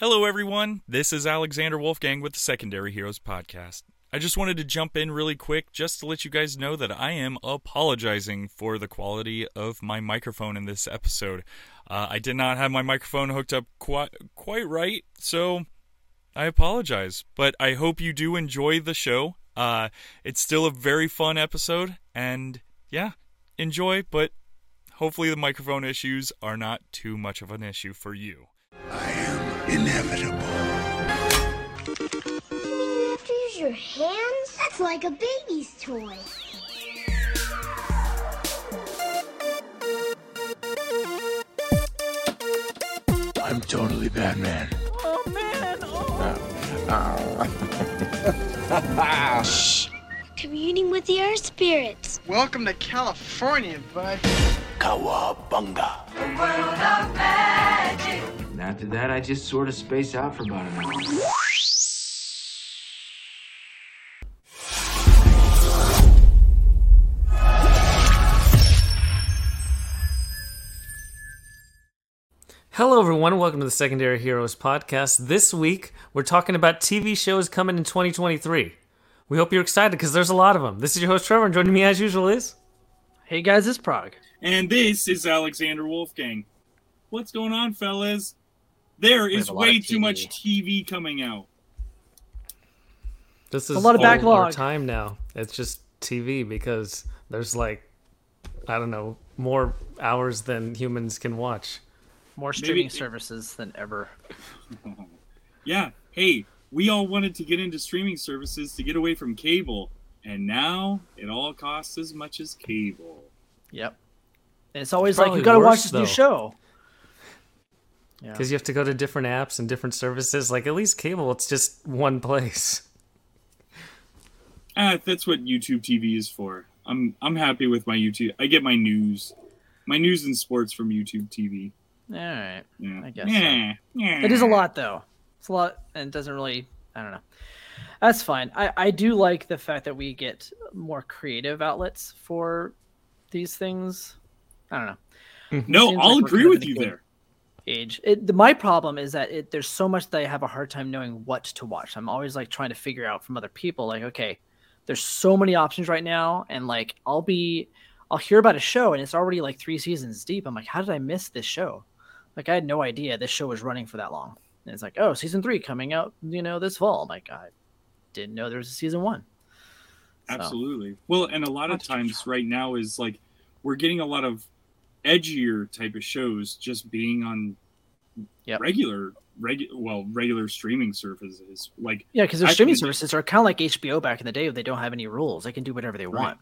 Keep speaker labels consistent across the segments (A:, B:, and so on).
A: Hello, everyone. This is Alexander Wolfgang with the Secondary Heroes Podcast. I just wanted to jump in really quick just to let you guys know that I am apologizing for the quality of my microphone in this episode. Uh, I did not have my microphone hooked up quite, quite right, so I apologize. But I hope you do enjoy the show. Uh, it's still a very fun episode, and yeah, enjoy, but hopefully the microphone issues are not too much of an issue for you.
B: I am inevitable.
C: You have to use your hands? That's like a baby's toy.
B: I'm totally Batman. Oh, man. Oh. Shh.
C: Communing with the earth spirits.
D: Welcome to California, bud.
B: Kawabunga.
E: And after that, I just sort of space out for about an hour.
F: Hello, everyone. Welcome to the Secondary Heroes podcast. This week, we're talking about TV shows coming in 2023. We hope you're excited because there's a lot of them. This is your host, Trevor, and joining me as usual is.
G: Hey guys, it's Prague.
A: And this is Alexander Wolfgang. What's going on, fellas? There is
G: have a lot
A: way
G: of
A: too much
G: TV.
A: TV coming out.
F: This is
G: A lot of
F: all our
G: backlog.
F: time now. It's just TV because there's like, I don't know, more hours than humans can watch.
G: More streaming services than ever.
A: Yeah, hey, we all wanted to get into streaming services to get away from cable, and now it all costs as much as cable.
G: Yep. And it's always like you gotta watch this
F: though.
G: new show. Yeah.
F: Because you have to go to different apps and different services. Like, at least cable, it's just one place.
A: Ah, that's what YouTube TV is for. I'm I'm happy with my YouTube. I get my news, my news and sports from YouTube TV.
G: All right.
A: Yeah,
G: I guess so.
A: Yeah, yeah.
G: It is a lot though. It's a lot, and it doesn't really. I don't know. That's fine. I I do like the fact that we get more creative outlets for these things. I don't know.
A: No, I'll
G: like
A: agree with you there.
G: Age. It, the, my problem is that it, there's so much that I have a hard time knowing what to watch. I'm always like trying to figure out from other people, like, okay, there's so many options right now, and like I'll be, I'll hear about a show and it's already like three seasons deep. I'm like, how did I miss this show? Like I had no idea this show was running for that long. And it's like, oh, season three coming out, you know, this fall. I'm like, I didn't know there was a season one. So,
A: Absolutely. Well, and a lot of times right now is like we're getting a lot of edgier type of shows just being on
G: Yep.
A: regular regu- well regular streaming services like
G: Yeah, because their streaming services are kind of like HBO back in the day. They don't have any rules. They can do whatever they
A: Right.
G: want.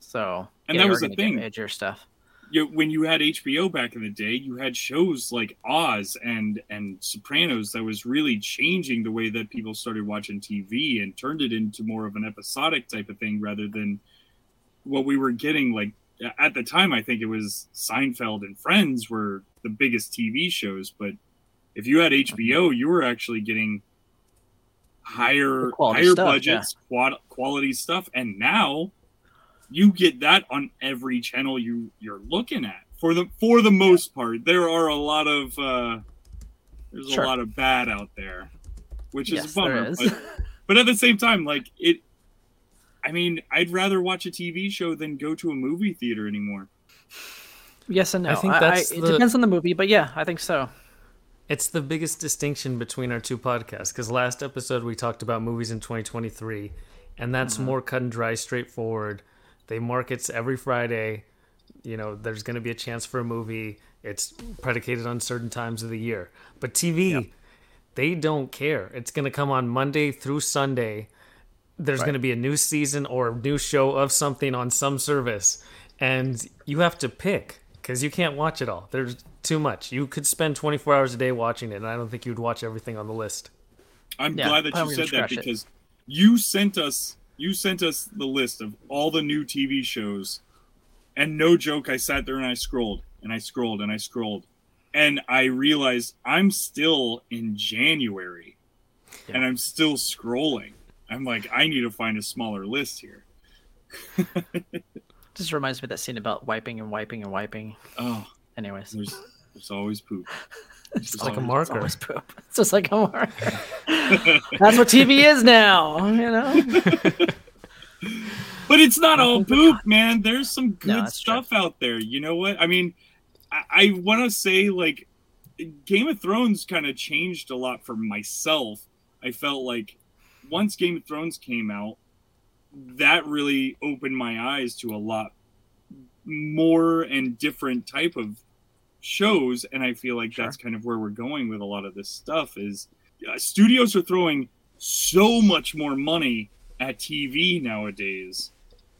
G: So
A: And
G: yeah,
A: that was the thing.
G: Edgier stuff.
A: you when you had HBO back in the day you had shows like Oz and and Sopranos that was really changing the way that people started watching TV and turned it into more of an episodic type of thing rather than what we were getting like at the time I think it was Seinfeld and Friends were the biggest TV shows but if you had HBO you were actually getting higher higher
G: stuff,
A: budgets quad, quality stuff and now you get that on every channel you you're looking at for the for the most part there are a lot of uh there's
G: Sure.
A: a lot of bad out there which is
G: Yes,
A: a bummer
G: is.
A: but, but at the same time like it i mean i'd rather watch a tv show than go to a movie theater anymore
G: Yes and no.
F: I think that's
G: it
F: the-
G: depends on the movie, but yeah, I think so.
F: It's the biggest distinction between our two podcasts because last episode we talked about movies in 2023, and that's
G: Mm-hmm.
F: more cut and dry, straightforward. They markets every Friday. You know, there's going to be a chance for a movie. It's predicated on certain times of the year. But TV, they don't care. It's going to come on Monday through Sunday. There's going to be a new season or a new show of something on some service, and you have to pick because you can't watch it all. There's too much. You could spend 24 hours a day watching it, and I don't think you'd watch everything on the list.
A: i'm
G: Yeah,
A: glad that you said that
G: scratch it.
A: because you sent us you sent us the list of all the new tv shows and no joke i sat there and i scrolled and i scrolled and i scrolled and i realized i'm still in january and i'm still scrolling i'm like i need to find a smaller list here
G: Just reminds me of that scene about wiping and wiping and wiping.
A: oh
G: Anyways,
A: there's there's always poop
G: It's
F: It's like a
G: always-
F: marker.
G: It's always poop. It's just like a marker. That's what TV is now. You know.
A: But it's not all poop, man. There's some good
G: that's true.
A: stuff out there. You know what? I mean, I, I want to say like Game of Thrones kind of changed a lot for myself. I felt like once Game of Thrones came out, that really opened my eyes to a lot more and different type of shows and i feel like that's kind of where we're going with a lot of this stuff is uh, studios are throwing so much more money at tv nowadays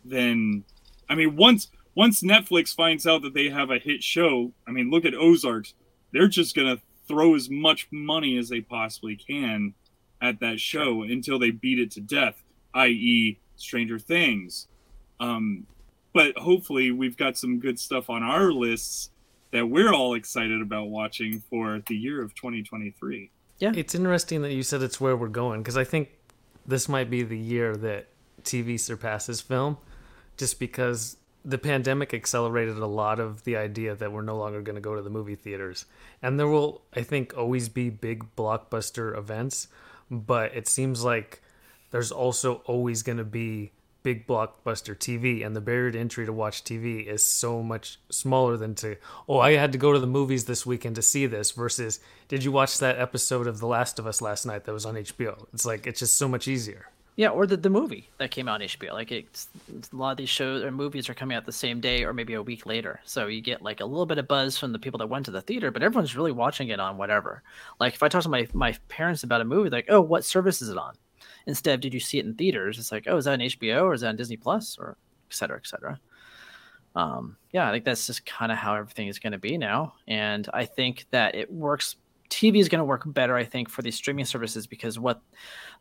A: than i mean once once netflix finds out that they have a hit show i mean look at ozarks. They're just gonna throw as much money as they possibly can at that show until they beat it to death i.e stranger things. Um, but hopefully we've got some good stuff on our lists that we're all excited about watching for the year of 2023 Yeah,
F: It's interesting that you said it's where we're going because I think this might be the year that TV surpasses film, just because the pandemic accelerated a lot of the idea that we're no longer going to go to the movie theaters. And there will, I think, always be big blockbuster events, but it seems like there's also always going to be big blockbuster TV, and the barrier to entry to watch TV is so much smaller than to, oh, I had to go to the movies this weekend to see this, versus, did you watch that episode of The Last of Us last night that was on HBO? It's like, it's just so much easier.
G: Yeah, or the, the movie that came out on HBO. Like it's, it's- a lot of these shows or movies are coming out the same day or maybe a week later. So you get like a little bit of buzz from the people that went to the theater, but everyone's really watching it on whatever. Like if I talk to my, my parents about a movie, like, oh, what service is it on? Instead of did you see it in theaters? It's like, oh, is that on HBO or is that on Disney Plus or et cetera, et cetera. Um, yeah, I think that's just kind of how everything is going to be now. And I think that it works. TV is going to work better, I think, for these streaming services because what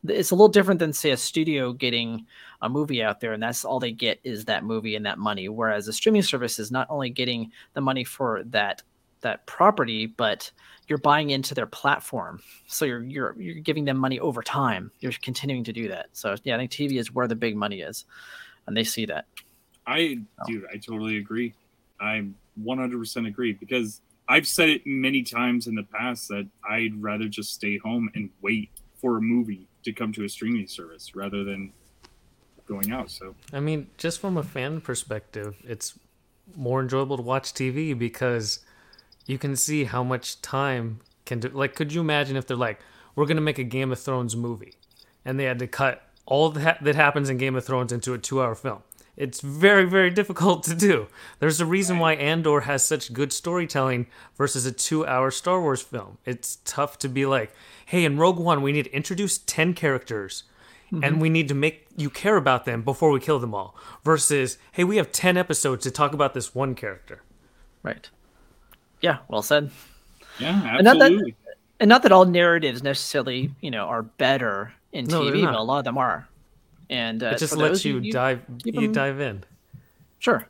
G: it's a little different than say a studio getting a movie out there and that's all they get is that movie and that money. Whereas a streaming service is not only getting the money for that that property but you're buying into their platform. So you're you're you're giving them money over time. You're continuing to do that. So yeah i think tv is where the big money is and they see that.
A: I, dude, I totally agree. I 100% agree because I've said it many times in the past that I'd rather just stay home and wait for a movie to come to a streaming service rather than going out. So,
F: I mean, just from a fan perspective, it's more enjoyable to watch TV because you can see how much time can do. Like, could you imagine if they're like, we're going to make a Game of Thrones movie and they had to cut all that, that happens in Game of Thrones into a two hour film? It's very, very difficult to do. There's a reason why Andor has such good storytelling versus a two hour Star Wars film. It's tough to be like, hey, in Rogue One, we need to introduce 10 characters and mm-hmm. we need to make you care about them before we kill them all. Versus, hey, we have 10 episodes to talk about this one character.
G: right yeah well said
A: yeah,
G: And not that-
A: absolutely.
G: and not that all narratives necessarily you know are better in
F: No,
G: tv but a lot of them are and uh,
F: It just lets
G: those,
F: you, dive
G: keep
F: you
G: 'em-
F: dive in.
G: Sure.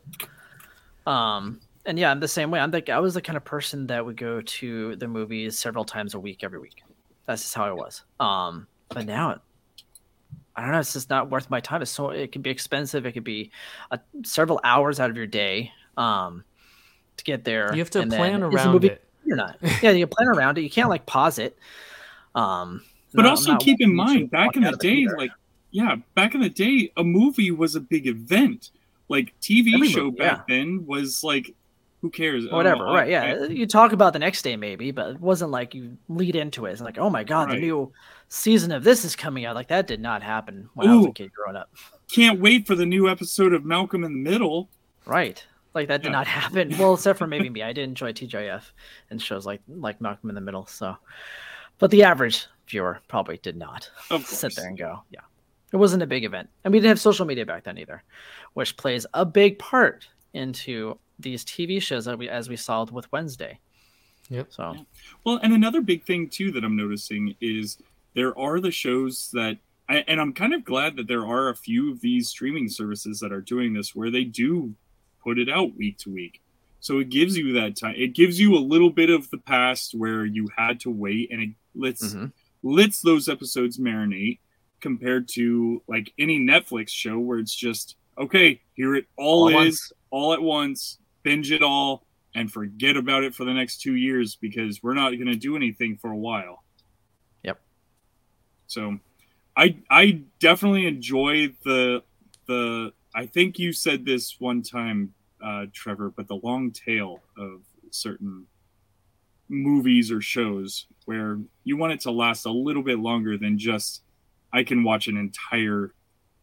G: Um, and yeah, I'm the same way. I'm like I was the kind of person that would go to the movies several times a week, every week. That's just how I was. Um, but now, I don't know. It's just not worth my time. It's so it can be expensive. It could be uh, several hours out of your day um, to get there.
F: You have to
G: and
F: plan
G: is
F: around
G: movie
F: it.
G: Or not? Yeah, you can plan around it. You can't like pause it. Um,
A: But
G: no,
A: also keep in mind, back in the day, like, yeah, back in the day, a movie was a big event. Like, TV
G: Every
A: show
G: movie,
A: back then was like, who cares?
G: Whatever
A: I-
G: right yeah.
A: I-
G: you talk about the next day maybe but it wasn't like you lead into it. It's like oh my god
A: Right.
G: the new season of this is coming out. Like that did not happen when i was a kid growing up.
A: Can't wait for the new episode of Malcolm in the Middle.
G: right. Like that did
A: Yeah.
G: not happen. Well except for maybe me. I did enjoy tjf and shows like like malcolm in the middle so. But the average viewer probably did not sit there and go yeah it wasn't a big event and we didn't have social media back then either which plays a big part into these tv shows that we as we saw with wednesday
F: Yep.
G: so
A: Well, and another big thing too that I'm noticing is there are the shows that, and I'm kind of glad that there are a few of these streaming services that are doing this where they do put it out week to week. So it gives you that time. It gives you a little bit of the past where you had to wait, and it lets
G: Mhm.
A: lets those episodes marinate compared to like any Netflix show where it's just okay, here it all,
G: All
A: is all at once, binge it all, and forget about it for the next two years because we're not going to do anything for a while.
G: Yep.
A: So, I I definitely enjoy the the. I think you said this one time, uh, Trevor, but the long tail of certain movies or shows where you want it to last a little bit longer than just I can watch an entire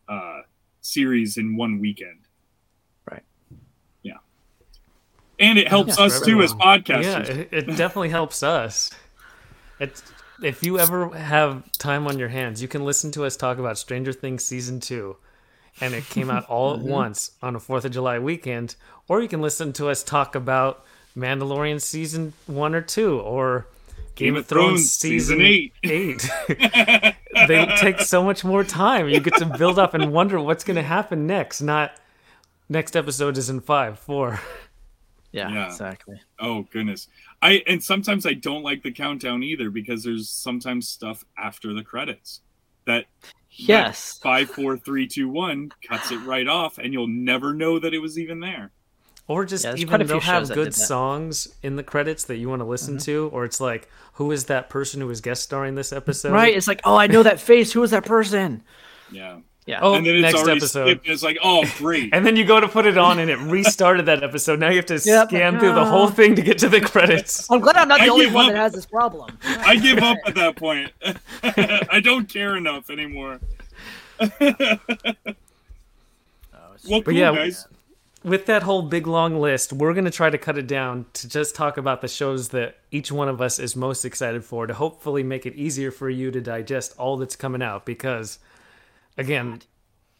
A: uh, series in one weekend.
G: Right.
A: Yeah. And it helps
F: Yeah,
A: us too as
F: everyone.
A: podcasters.
F: Yeah, it, it definitely helps us. It's if you ever have time on your hands, you can listen to us talk about Stranger Things season two, and it came out all at once on a Fourth of July weekend, or you can listen to us talk about Mandalorian season one or two, or Game, of Thrones, season,
A: eight.
F: Eight. they take so much more time. You get to build up and wonder what's going to happen next. Not next episode is in five, four.
G: Yeah,
A: Yeah.
G: exactly.
A: Oh goodness. I and sometimes I don't like the countdown either because there's sometimes stuff after the credits that
G: Yes.
A: five, four, three, two, one cuts it right off, and you'll never know that it was even there.
F: Or just
G: Yeah,
F: even
G: a few
F: they'll have good
G: did that. Mm-hmm.
F: songs in the credits that you want to listen to, or it's like, who is that person who was guest starring this episode?
G: Right. It's like, oh, I know that face. Who is that person?
A: Yeah.
G: Yeah.
F: Oh,
A: and then it's
F: next episode.
A: skipped, it's like, oh great.
F: And then you go to put it on, and it restarted that episode. Now you have to
G: Yep,
F: scan
G: like,
F: through the
G: ah.
F: whole thing to get to the credits.
G: I'm glad I'm not the
A: I
G: only one
A: up.
G: that has this problem.
A: I give up at that point. I don't care enough anymore. well, cool,
F: yeah,
A: guys.
F: With that whole big long list, we're going to try to cut it down to just talk about the shows that each one of us is most excited for to hopefully make it easier for you to digest all that's coming out because again,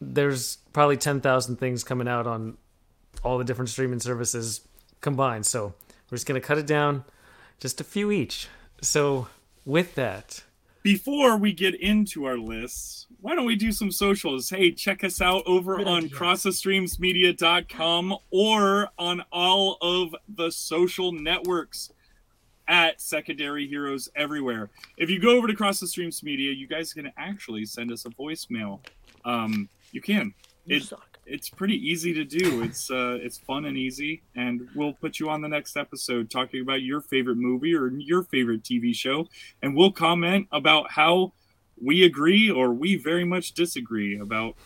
F: there's probably 10,000 things coming out on all the different streaming services combined. So, we're just going to cut it down just a few each. So, with that,
A: Before we get into our lists, why don't we do some socials? Hey, check us out over on crossthestreamsmedia.com or on all of the social networks at Secondary Heroes everywhere. If you go over to Cross the Streams Media, you guys can actually send us a voicemail. Um, you can.
G: You
A: It, it's pretty easy to do. It's uh, it's fun and easy, and we'll put you on the next episode talking about your favorite movie or your favorite TV show, and we'll comment about how we agree or we very much disagree about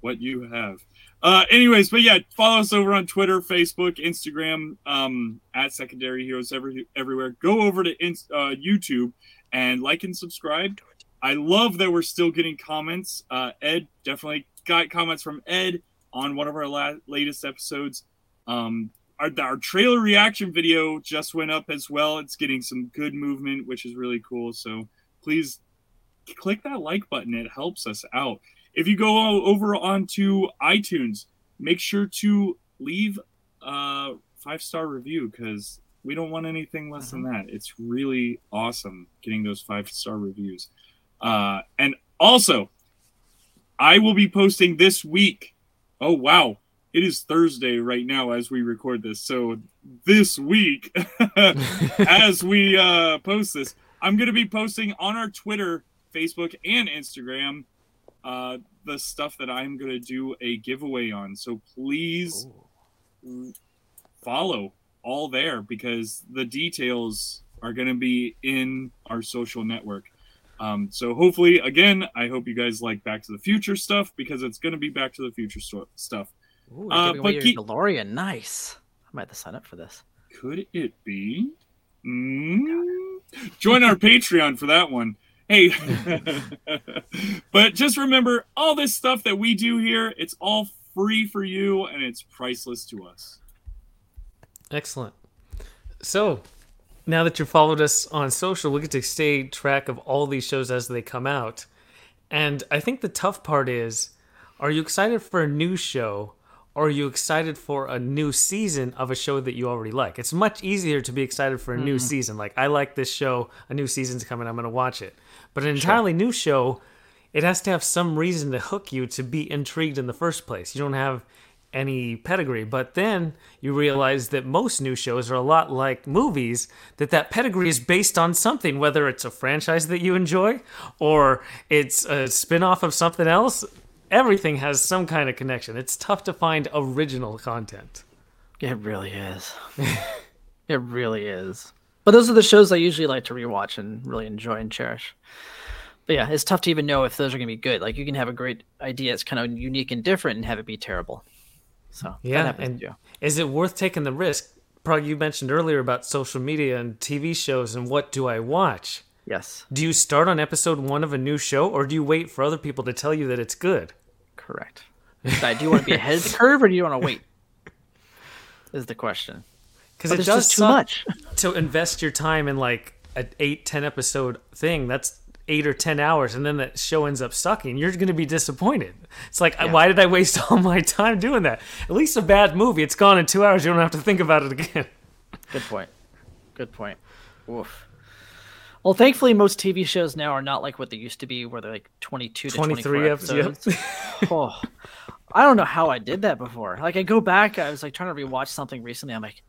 A: what you have. Uh, anyways, but yeah, follow us over on Twitter, Facebook, Instagram, um, at Secondary Heroes every, everywhere. Go over to ins- uh, YouTube and like and subscribe. I love that we're still getting comments. Uh, Ed definitely got comments from Ed on one of our la- latest episodes. Um, our, our trailer reaction video just went up as well. It's getting some good movement, which is really cool. So please click that like button. It helps us out. If you go over onto iTunes, make sure to leave a five star review because we don't want anything less than that. It's really awesome getting those five star reviews. Uh, and also, I will be posting this week. Oh, wow. It is Thursday right now as we record this. So, this week, as we uh, post this, I'm going to be posting on our Twitter, Facebook, and Instagram uh, the stuff that I'm going to do a giveaway on. So, please follow all there because the details are going to be in our social network. Um, so hopefully, again, I hope you guys like Back to the Future stuff because it's going to be Back to the Future sto- stuff.
G: Ooh,
A: Uh, but
G: your
A: keep-
G: DeLorean. Nice. I might have to sign up for this.
A: Could it be? Mm, join our Patreon for that one. Hey, but just remember all this stuff that we do here, it's all free for you and it's priceless to us.
F: Excellent. So, now that you've followed us on social, we get to stay track of all these shows as they come out. And I think the tough part is are you excited for a new show or are you excited for a new season of a show that you already like? It's much easier to be excited for a new mm-hmm. season. Like, I like this show, a new season's coming, I'm going to watch it. But an entirely new show, it has to have some reason to hook you to be intrigued in the first place. You don't have any pedigree but then you realize that most new shows are a lot like movies that that pedigree is based on something whether it's a franchise that you enjoy or it's a spin-off of something else everything has some kind of connection it's tough to find original content
G: It really is. It really is. But those are the shows I usually like to rewatch and really enjoy and cherish. But yeah, it's tough to even know if those are going to be good. Like you can have a great idea, it's kind of unique and different, and have it be terrible. So
F: Yeah,
G: happens
F: and is it worth taking the risk? Probably you mentioned earlier about social media and TV shows and what do I watch?
G: Yes,
F: Do you start on episode one of a new show or do you wait for other people to tell you that it's good?
G: correct. But do you want to be ahead of the curve or do you want to wait? Is the question.
F: Because
G: But
F: it does
G: just too much.
F: to invest your time in like an eight, ten episode thing. That's eight or ten hours, and then that show ends up sucking. You're going to be disappointed. It's like, why did I waste all my time doing that? At least a bad movie, it's gone in two hours. You don't have to think about it again.
G: Good point. Good point. Oof. Well, thankfully, most TV shows now are not like what they used to be, where they're like 22 to
F: 23
G: 23
F: episodes,
G: episodes. oh, I don't know how I did that before. Like, I go back, I was like trying to rewatch something recently. I'm like,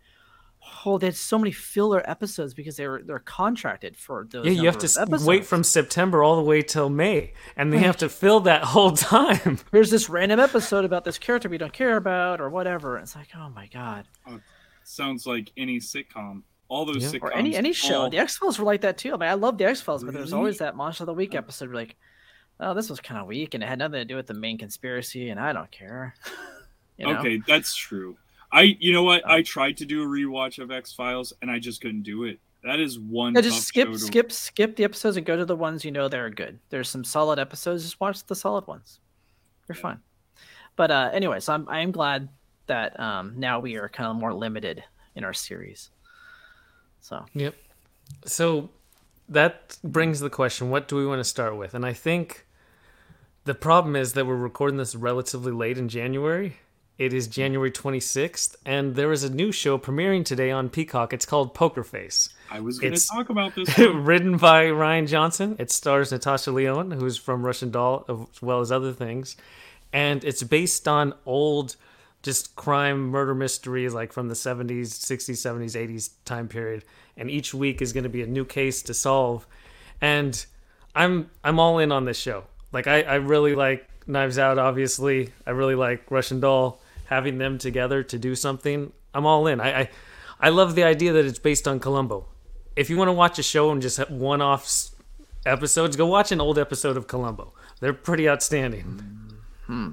G: oh, they had so many filler episodes because they were they're contracted for those.
F: Yeah, you have to
G: of
F: wait from September all the way till May, and they have to fill that whole time.
G: Here's this random episode about this character we don't care about or whatever. It's like, oh my god.
A: Uh, sounds like any sitcom. All those
F: Yeah.
A: sitcoms.
G: or any any show.
A: all-
G: The X Files were like that too. I mean, I love the X Files, but there's
A: Really?
G: always that Monster of the Week episode. Where like, oh, this was kind of weak, and it had nothing to do with the main conspiracy, and I don't care. you know?
A: Okay, that's true. I, you know what? I tried to do a rewatch of X Files, and I just couldn't do it. That is one.
G: Yeah, just skip
A: show to-
G: skip skip the episodes and go to the ones you know that are good. There's some solid episodes. Just watch the solid ones. You're fine. But uh, anyways, I'm I am glad that um, now we are kind of more limited in our series. So
F: Yep. So that brings the question what do we want to start with? And I think the problem is that we're recording this relatively late in January. It is January 26th, and there is a new show premiering today on Peacock. It's called Poker Face.
A: I was going to
F: It's-
A: talk about this. one.
F: Written by Rian Johnson. It stars Natasha Lyonne, who's from Russian Doll, as well as other things. And it's based on old, just crime, murder mysteries, like from the 70s, 60s, 70s, 80s time period. And each week is going to be a new case to solve. And I'm I'm all in on this show. Like I, I really like Knives Out, obviously. I really like Russian Doll. Having them together to do something, I'm all in. I, I I love the idea that it's based on Columbo. If you want to watch a show and just have one-off episodes, go watch an old episode of Columbo. They're pretty outstanding.
A: Hmm.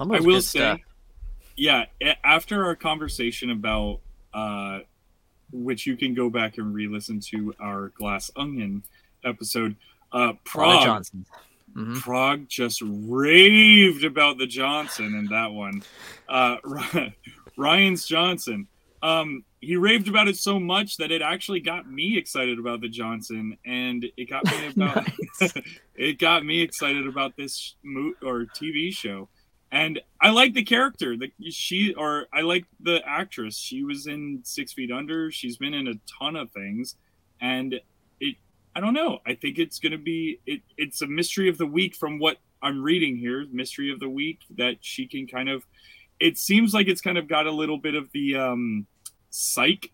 G: I
A: will say,
G: stuff.
A: Yeah, after our conversation about uh, which you can go back and re-listen to our Glass Onion episode, uh, Prague,
G: Johnson. Mhm.
A: Prague just raved about the Johnson in that one. Uh, Ryan's Johnson. Um, he raved about it so much that it actually got me excited about the Johnson, and it got me about it got me excited about this mo- or TV show. And I like the character. The she or I like the actress. She was in Six Feet Under. She's been in a ton of things, and it. I don't know. I think it's gonna be. It, it's a mystery of the week from what I'm reading here. Mystery of the week that she can kind of. It seems like it's kind of got a little bit of the um, psych,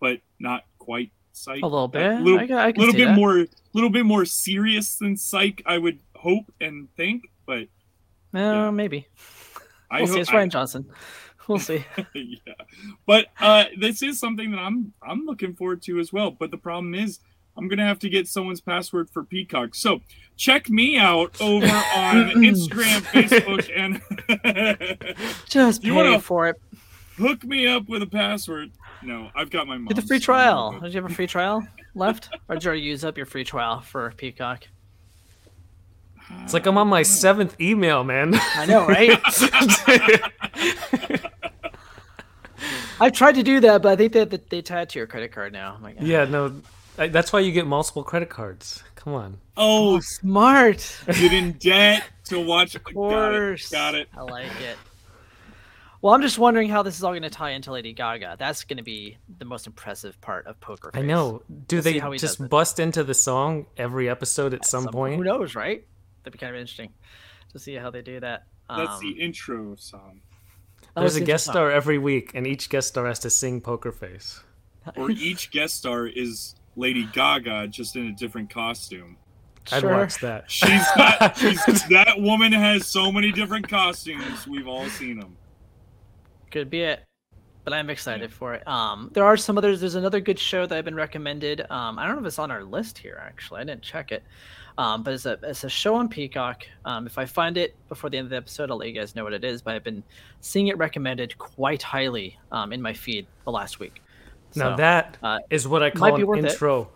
A: but not quite psych.
G: A little bit.
A: A little,
G: I, I can
A: little bit
G: that.
A: more, little bit more serious than psych. I would hope and think, but
G: Uh,
A: yeah.
G: maybe. We'll see.
A: hope-
G: It's Rian Johnson. We'll see.
A: yeah. But uh, this is something that I'm I'm looking forward to as well. But the problem is I'm gonna have to get someone's password for Peacock. So check me out over on Instagram, Facebook, and
G: Just
A: You
G: pay
A: wanna-
G: for it.
A: hook me up with a password. No, I've got my
G: Get the free trial. Did you have a free trial left? or did you use up your free trial for Peacock?
F: It's like I'm on my seventh email, man.
G: I know, right? I've tried to do that, but I think that that they tie it to your credit card now. I'm like,
F: yeah, no, I- that's why you get multiple credit cards. Come on.
A: Oh, oh
G: smart.
A: get in debt to watch.
G: Of course.
A: Got it.
G: I like it. Well, I'm just wondering how this is all going to tie into Lady Gaga. That's going to be the most impressive part of Poker Face.
F: I know. Do
G: We'll see
F: they
G: how
F: just bust into the song every episode at some,
G: Some-
F: point?
G: Who knows, right? That'd be kind of interesting to see how they do that.
A: That's
G: Um,
A: the intro song.
G: oh,
F: There's a guest star every week, and each guest star has to sing Poker Face.
A: Or each guest star is Lady Gaga, just in a different costume.
F: I'd
G: Sure.
F: watch that.
A: She's got she's, that woman has so many different costumes. We've all seen them.
G: Could be it. but I'm excited for it. Um, there are some others. There's another good show that I've been recommended. Um, I don't know if it's on our list here. Actually, I didn't check it. Um, but it's a it's a show on Peacock. Um, if I find it before the end of the episode, I'll let you guys know what it is. But I've been seeing it recommended quite highly um, in my feed the last week.
F: Now
G: So,
F: that is
G: uh,
F: what I call an
G: worth it.
F: intro.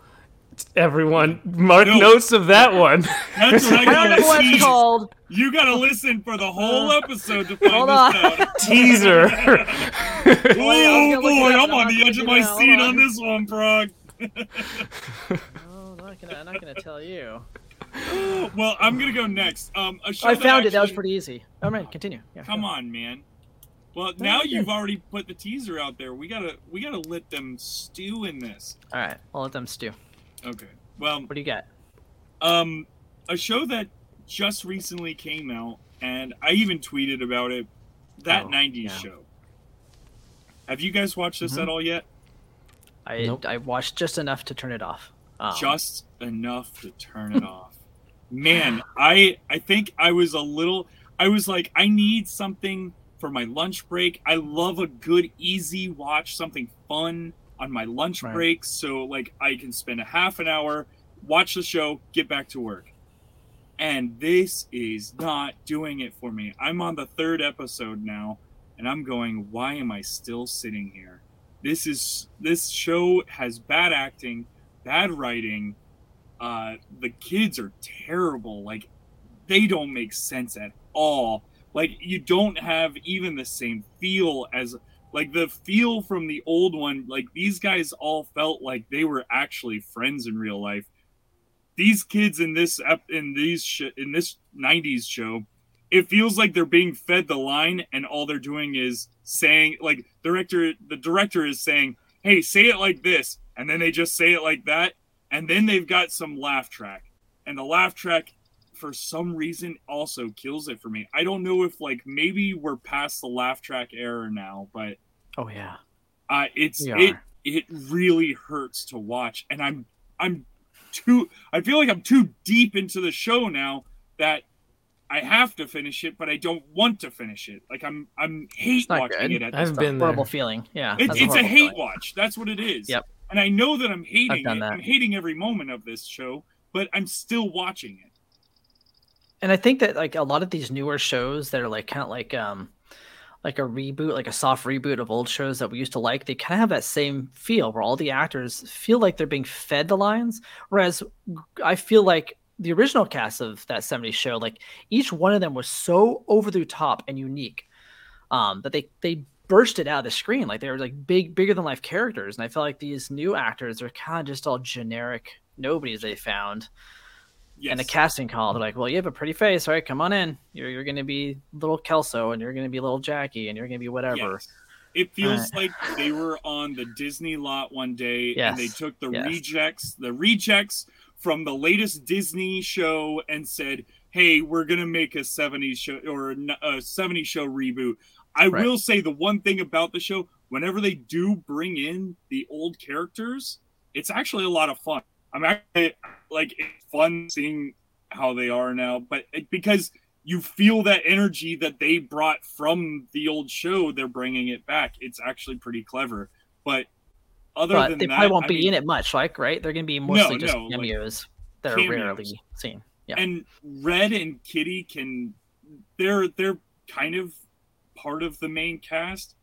F: Everyone, mark
A: No.
F: notes of that one.
A: That's what I
G: I don't know
A: gotta
G: what it's called.
A: You gotta listen for the whole episode to find
G: Hold
A: this
G: on.
A: out.
F: Teaser.
G: Wait,
A: oh boy, I'm on the edge of my
G: that.
A: Seat
G: on.
A: on this one, Frog.
G: Oh, I'm not gonna, I'm not gonna tell you.
A: Well, I'm gonna go next. Um, a show
G: I found it. That was pretty easy. All right, continue. Yeah,
A: Come on, man. Well,
G: No,
A: now
G: you're
A: you've already put the teaser out there. We gotta, we gotta let them stew in this.
G: All right, I'll let them stew.
A: Okay. Well,
G: What do you got?
A: um, a show that just recently came out, and I even tweeted about it. That
G: Oh,
A: '90s
G: yeah.
A: show. Have you guys watched this
G: Mhm.
A: at all yet?
G: I
F: Nope.
G: I watched just enough to turn it off. Um,
A: just enough to turn it off. Man, I I think I was a little I was like I need something for my lunch break. I love a good easy watch, something fun on my lunch
G: Right.
A: break so like I can spend a half an hour, watch the show, get back to work. And this is not doing it for me. I'm on the third episode now and I'm going why am I still sitting here? This is this show has bad acting bad writing. Uh, the kids are terrible. Like they don't make sense at all. Like you don't have even the same feel as like the feel from the old one. Like these guys all felt like they were actually friends in real life. These kids in this in these sh- in this '90s show, it feels like they're being fed the line, and all they're doing is saying like director. The director is saying, "Hey, say it like this," and then they just say it like that, and then they've got some laugh track, and the laugh track for some reason also kills it for me. I don't know if like maybe we're past the laugh track era now, but
G: Oh yeah.
A: uh, it's it it really hurts to watch, and I'm I'm too I feel like I'm too deep into the show now that I have to finish it, but I don't want to finish it. Like I'm I'm hate watching
G: good.
A: it at this
F: I've
A: time.
F: been.
G: Horrible feeling. Yeah.
A: It, it's a
G: horrible
A: hate
G: feeling.
A: watch. That's what it is.
G: Yep.
A: And I know that I'm hating it.
G: that.
A: I'm hating every moment of this show, but I'm still watching it.
G: and I think that like a lot of these newer shows that are like kind of like um like a reboot, like a soft reboot of old shows that we used to like, they kind of have that same feel where all the actors feel like they're being fed the lines. Whereas I feel like the original cast of that 70s show, like each one of them was so over the top and unique um, that they they bursted out of the screen like they were like big, bigger than life characters. And I felt like these new actors are kind of just all generic nobodies they found
A: Yes.
G: and the casting call. They're like, "Well, you have a pretty face. All right, come on in. You're you're gonna be little Kelso, and you're gonna be little Jackie, and you're gonna be whatever."
A: Yes. It feels like they were on the Disney lot one day and they took the
G: yes.
A: rejects, the rejects from the latest Disney show and said, "Hey, we're going to make a 70s show or a 70s show reboot." I
G: Right.
A: will say the one thing about the show, whenever they do bring in the old characters, it's actually a lot of fun. I'm actually like it's fun seeing how they are now, but it, because you feel that energy that they brought from the old show, they're bringing it back. It's actually pretty clever. But other
G: but
A: than
G: they
A: that,
G: probably won't
A: I
G: be
A: mean-
G: in it much, like right? They're gonna be mostly just
A: no, like,
G: that are
A: cameos.
G: rarely seen. Yeah,
A: And Red and Kitty can they're they're kind of part of the main cast,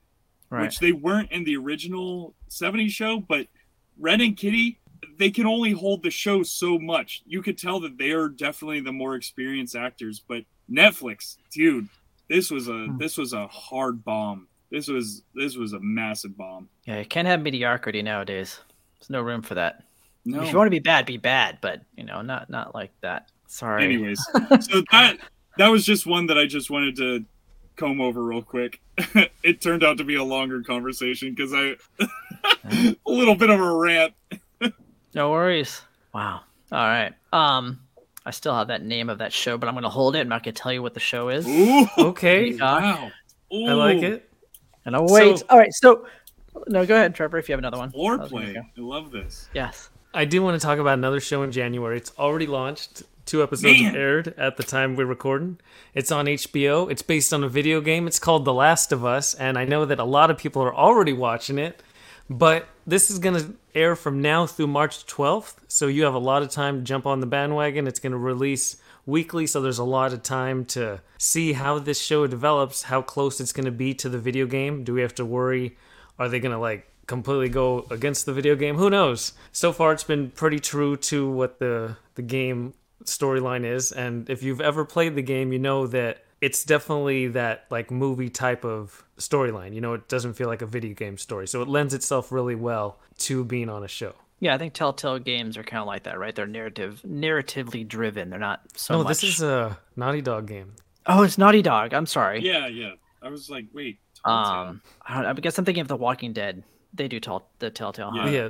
G: right.
A: which they weren't in the original 70s show, but Red and Kitty they can only hold the show so much. You could tell that they are definitely the more experienced actors, but Netflix, dude, this was a
G: Hmm.
A: this was a hard bomb. This was this was a massive bomb.
G: yeah, you can't have mediocrity nowadays. There's no room for that.
A: No.
G: If you want to be bad, be bad, but you know, not not like that. Sorry.
A: Anyways, so that that was just one that I just wanted to comb over real quick. it turned out to be a longer conversation because I a little bit of a rant.
G: No worries. Wow. All right. Um, I still have that name of that show, but I'm gonna hold it. I'm not gonna tell you what the show is.
A: Ooh,
F: Okay,
A: wow.
F: I like it.
G: And I'll wait.
F: So-
G: All right. So, no, go ahead, Trevor. If you have another one. I was gonna
A: Foreplay.
G: go.
A: I love this.
G: Yes.
F: I do want to talk about another show in January. It's already launched. Two episodes
A: Man.
F: aired at the time we're recording. It's on HBO. It's based on a video game. It's called The Last of Us, and I know that a lot of people are already watching it. But this is going to air from now through March 12th, so you have a lot of time to jump on the bandwagon. It's going to release weekly, so there's a lot of time to see how this show develops, how close it's going to be to the video game. Do we have to worry? Are they going to like completely go against the video game? Who knows? So far, it's been pretty true to what the the game storyline is, and if you've ever played the game, you know that it's definitely that like movie type of storyline. You know, it doesn't feel like a video game story, so it lends itself really well to being on a show.
G: Yeah, I think Telltale games are kind of like that, right? They're narrative, narratively driven. They're not so
F: no,
G: much.
F: this is a Naughty Dog game.
G: Oh, it's Naughty Dog. I'm sorry.
A: Yeah, yeah. I was like, wait. Telltale.
G: Um, I, don't, I guess I'm thinking of The Walking Dead. They do tell the Telltale. Huh?
A: Yeah.
F: Yeah,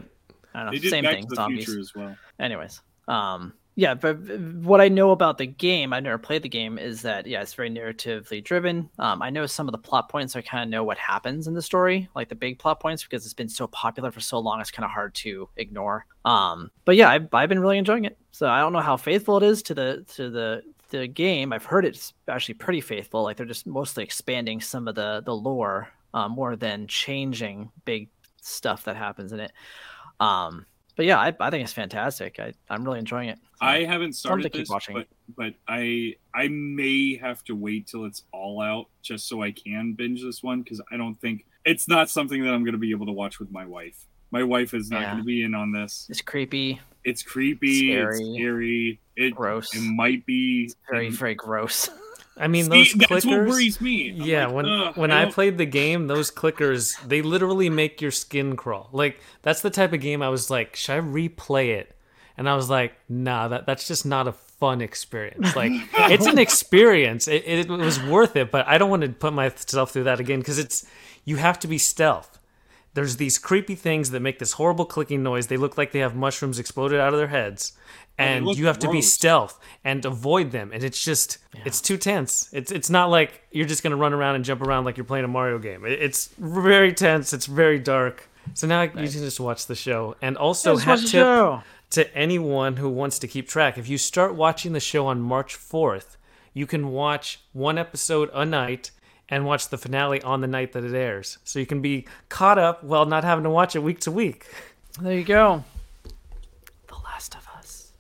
G: I don't know.
A: they did
G: Same
A: Back
G: thing.
A: to the
G: Zombies.
A: Future as well.
G: Anyways, um, yeah, but what I know about the game, I've never played the game, is that yeah, it's very narratively driven. Um, I know some of the plot points. I kind of know what happens in the story, like the big plot points, because it's been so popular for so long. It's kind of hard to ignore. Um, but yeah, I've, I've been really enjoying it. So I don't know how faithful it is to the to the the game. I've heard it's actually pretty faithful. Like they're just mostly expanding some of the the lore uh, more than changing big stuff that happens in it. Um, but yeah, I, I think it's fantastic. I, I'm really enjoying it. So,
A: I haven't started
G: keep
A: this,
G: watching.
A: but but I I may have to wait till it's all out just so I can binge this one because I don't think it's not something that I'm going to be able to watch with my wife. My wife is not
G: Yeah.
A: going to be in on this.
G: it's creepy,
A: It's creepy. It's
G: Scary.
A: scary. It,
G: gross,
A: it might be
G: very very gross.
F: I mean
A: See,
F: those
A: that's what
F: clickers.
A: worries me. I'm
F: yeah,
A: like,
F: when
A: ugh,
F: when
A: I
F: I, played the game, those clickers they literally make your skin crawl. Like that's the type of game I was like, should I replay it? And I was like, nah, that that's just not a fun experience. Like it's an experience. It, it was worth it, but I don't want to put myself through that again because it's you have to be stealth. There's these creepy things that make this horrible clicking noise. They look like they have mushrooms exploded out of their heads. And
A: look
F: you have to be stealth and avoid them. And it's just it's too tense. It's it's not like you're just gonna run around and jump around like you're playing a Mario game. It's very tense. It's very dark. So now you can just watch the show. And also hat tip
G: show.
F: to anyone who wants to keep track. If you start watching the show on March 4th, you can watch one episode a night and watch the finale on the night that it airs. So you can be caught up while not having to watch it week to week.
G: There you go. The Last of Us.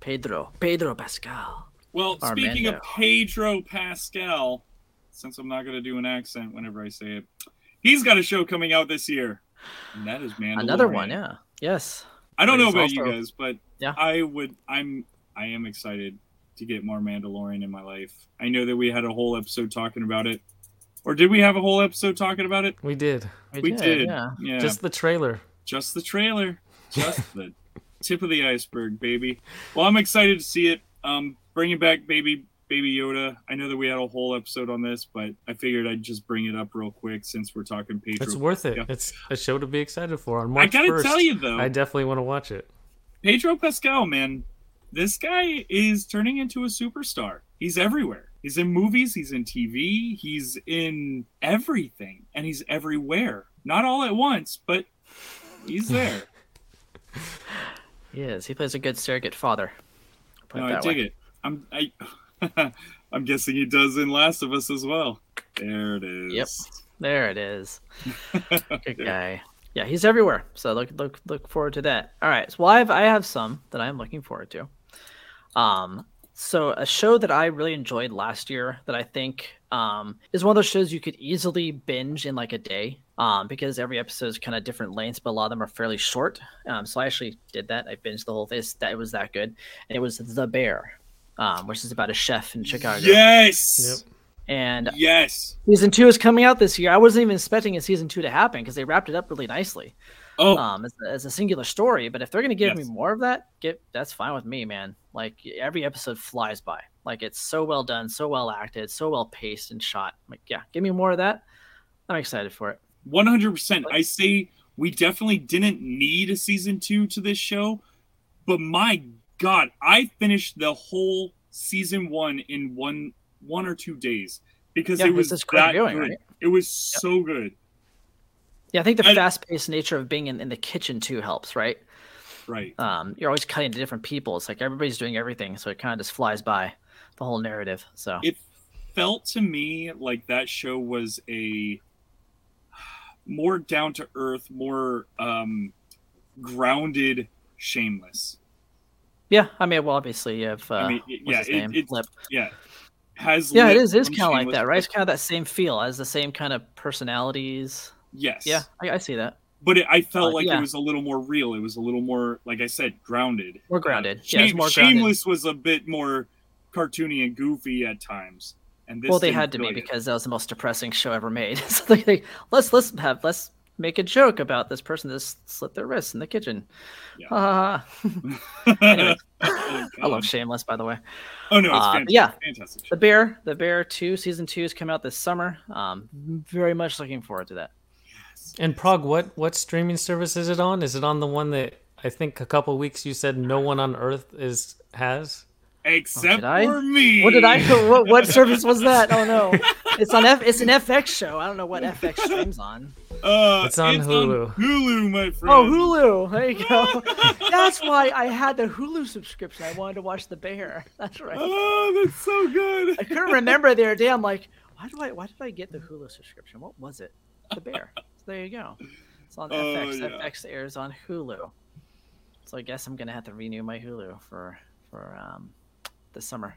G: Pedro, Pedro Pascal.
A: Well, speaking of Pedro Pascal, since I'm not going to do an accent whenever I say it, he's got a show coming out this year, and that is Mandalorian.
G: Another one, yeah. Yes.
A: I don't
G: But
A: know
G: he's
A: about you guys, but
G: Yeah.
A: I would. I'm. I am excited to get more Mandalorian in my life. I know that we had a whole episode talking about it, or did we have a whole episode talking about it?
F: We did.
A: We did.
G: Yeah.
A: Yeah.
F: Just the trailer.
A: just the trailer, just the tip of the iceberg, baby. Well, I'm excited to see it. Um, bringing back baby baby Yoda. I know that we had a whole episode on this, but I figured I'd just bring it up real quick since we're talking Pedro.
F: It's worth it.
A: Yeah.
F: It's a show to be excited for on
A: I gotta
F: 1st.
A: tell you though,
F: I definitely want to watch it.
A: Pedro Pascal, man, this guy is turning into a superstar. He's everywhere. He's in movies, he's in TV, he's in everything, and he's everywhere. Not all at once, but he's there.
G: He is. He plays a good surrogate father. Put
A: no,
G: it
A: I dig
G: way.
A: it. I'm I I'm guessing he does in Last of Us as well. There it is.
G: Yep. There it is. Good guy. Yeah, he's everywhere. So look look look forward to that. All right. So well, I have I have some that I'm looking forward to. Um so a show that I really enjoyed last year that I think um is one of those shows you could easily binge in like a day. Um, because every episode is kind of different lengths, but a lot of them are fairly short. Um, so I actually did that. I binged the whole thing. That it was that good. And it was The Bear, um, which is about a chef in Chicago.
A: Yes.
G: And
A: Yes.
G: season two is coming out this year. I wasn't even expecting a season two to happen because they wrapped it up really nicely
A: Oh,
G: um, as, a- as a singular story. But if they're gonna give
A: Yes.
G: me more of that, get that's fine with me, man. Like every episode flies by. Like it's so well done, so well acted, so well paced and shot. Like yeah, give me more of that. I'm excited for it.
A: 100%. I say we definitely didn't need a season 2 to this show, but my god, I finished the whole season 1 in one one or two days because
G: Yeah,
A: it was that good.
G: right?
A: It was so good.
G: Yeah, I think the fast paced nature of being in, in the kitchen too helps, right?
A: Right.
G: Um, you're always cutting to different people. It's like everybody's doing everything, so it kind of just flies by the whole narrative. So
A: It felt to me like that show was a more down to earth, more um, grounded, shameless.
G: yeah, I mean, well, obviously you have uh,
A: I mean,
G: what's
A: yeah,
G: his
A: it-
G: Lip.
A: Yeah. Has
G: Yeah, it is. It's kind of like that, right? It's kind of that same feel as the same kind of personalities.
A: Yes.
G: Yeah, I, I see that.
A: But it, I felt
G: Uh,
A: like
G: yeah.
A: it was a little more real. It was a little more, like I said, grounded.
G: More grounded.
A: Uh,
G: Yeah,
A: Shame-
G: more grounded.
A: Shameless was a bit more cartoony and goofy at times. And this
G: well, they had to be
A: really-
G: because that was the most depressing show ever made. so they, they let's let's have let's make a joke about this person that slit their wrists in the kitchen.
A: Yeah.
G: Ha, ha.
A: Oh,
G: I love Shameless, by the way.
A: Oh no, it's
G: Uh,
A: fantastic.
G: yeah.
A: fantastic.
G: The Bear, The Bear Two, season two is coming out this summer. Um, very much looking forward to that.
F: And Prague, what what streaming service is it on? Is it on the one that I think a couple weeks you said no one on earth is has?
A: Except
G: did I?
A: for me.
G: What did I? What, what service was that? Oh no, it's on F. It's an FX show. I don't know what FX streams on.
A: Uh,
F: It's on Hulu.
A: Hulu, my friend.
G: Oh, Hulu. There you go. That's why I had the Hulu subscription. I wanted to watch The Bear. That's right.
A: Oh, that's so good.
G: I couldn't remember the other day. I'm like, why do I? Why did I get the Hulu subscription? What was it? The Bear. So there you go. It's on
A: Oh,
G: FX.
A: yeah.
G: FX airs on Hulu. So I guess I'm gonna have to renew my Hulu for for um this summer.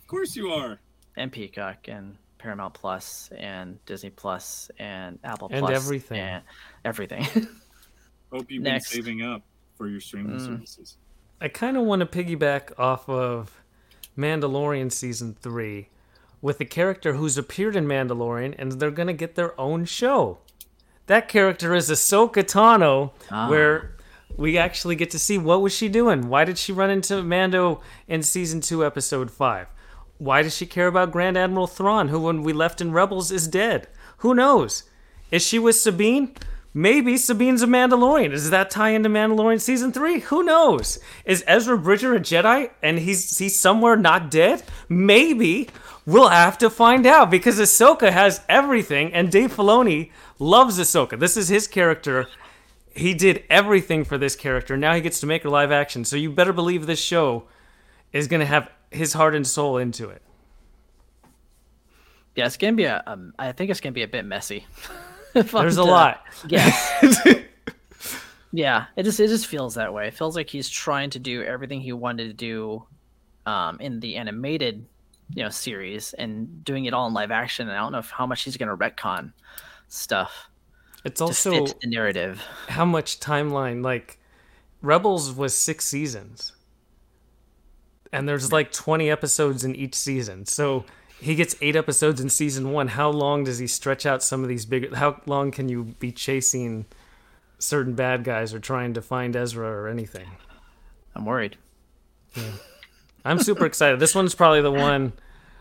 A: Of course you are.
G: And Peacock and Paramount Plus and Disney Plus and Apple
F: And
G: Plus
F: everything.
G: and everything.
A: Hope you've
G: Next.
A: been saving up for your streaming
G: Mm.
A: services.
F: I kind of want to piggyback off of Mandalorian season three with a character who's appeared in Mandalorian, and they're gonna get their own show. That character is Ahsoka Tano,
G: Ah.
F: where we actually get to see what was she doing. Why did she run into Mando in season two, episode five? Why does she care about Grand Admiral Thrawn, who when we left in Rebels is dead? Who knows? Is she with Sabine? Maybe Sabine's a Mandalorian. Does that tie into Mandalorian season three? Who knows? Is Ezra Bridger a Jedi and he's he's somewhere not dead? Maybe. We'll have to find out because Ahsoka has everything, and Dave Filoni loves Ahsoka. This is his character. He did everything for this character. Now he gets to make her live action. So you better believe this show is going to have his heart and soul into it.
G: yeah, it's gonna be a. Um, I think it's gonna be a bit messy.
F: There's a
G: to
F: lot.
G: guess. yeah, it just it just feels that way. It feels like he's trying to do everything he wanted to do um, in the animated, you know, series and doing it all in live action. And I don't know if, how much he's gonna retcon stuff
F: It's also
G: the narrative.
F: how much timeline like Rebels was 6 seasons. And there's like 20 episodes in each season. So he gets 8 episodes in season 1. How long does he stretch out some of these big how long can you be chasing certain bad guys or trying to find Ezra or anything?
G: I'm worried.
F: I'm super excited. This one's probably the one.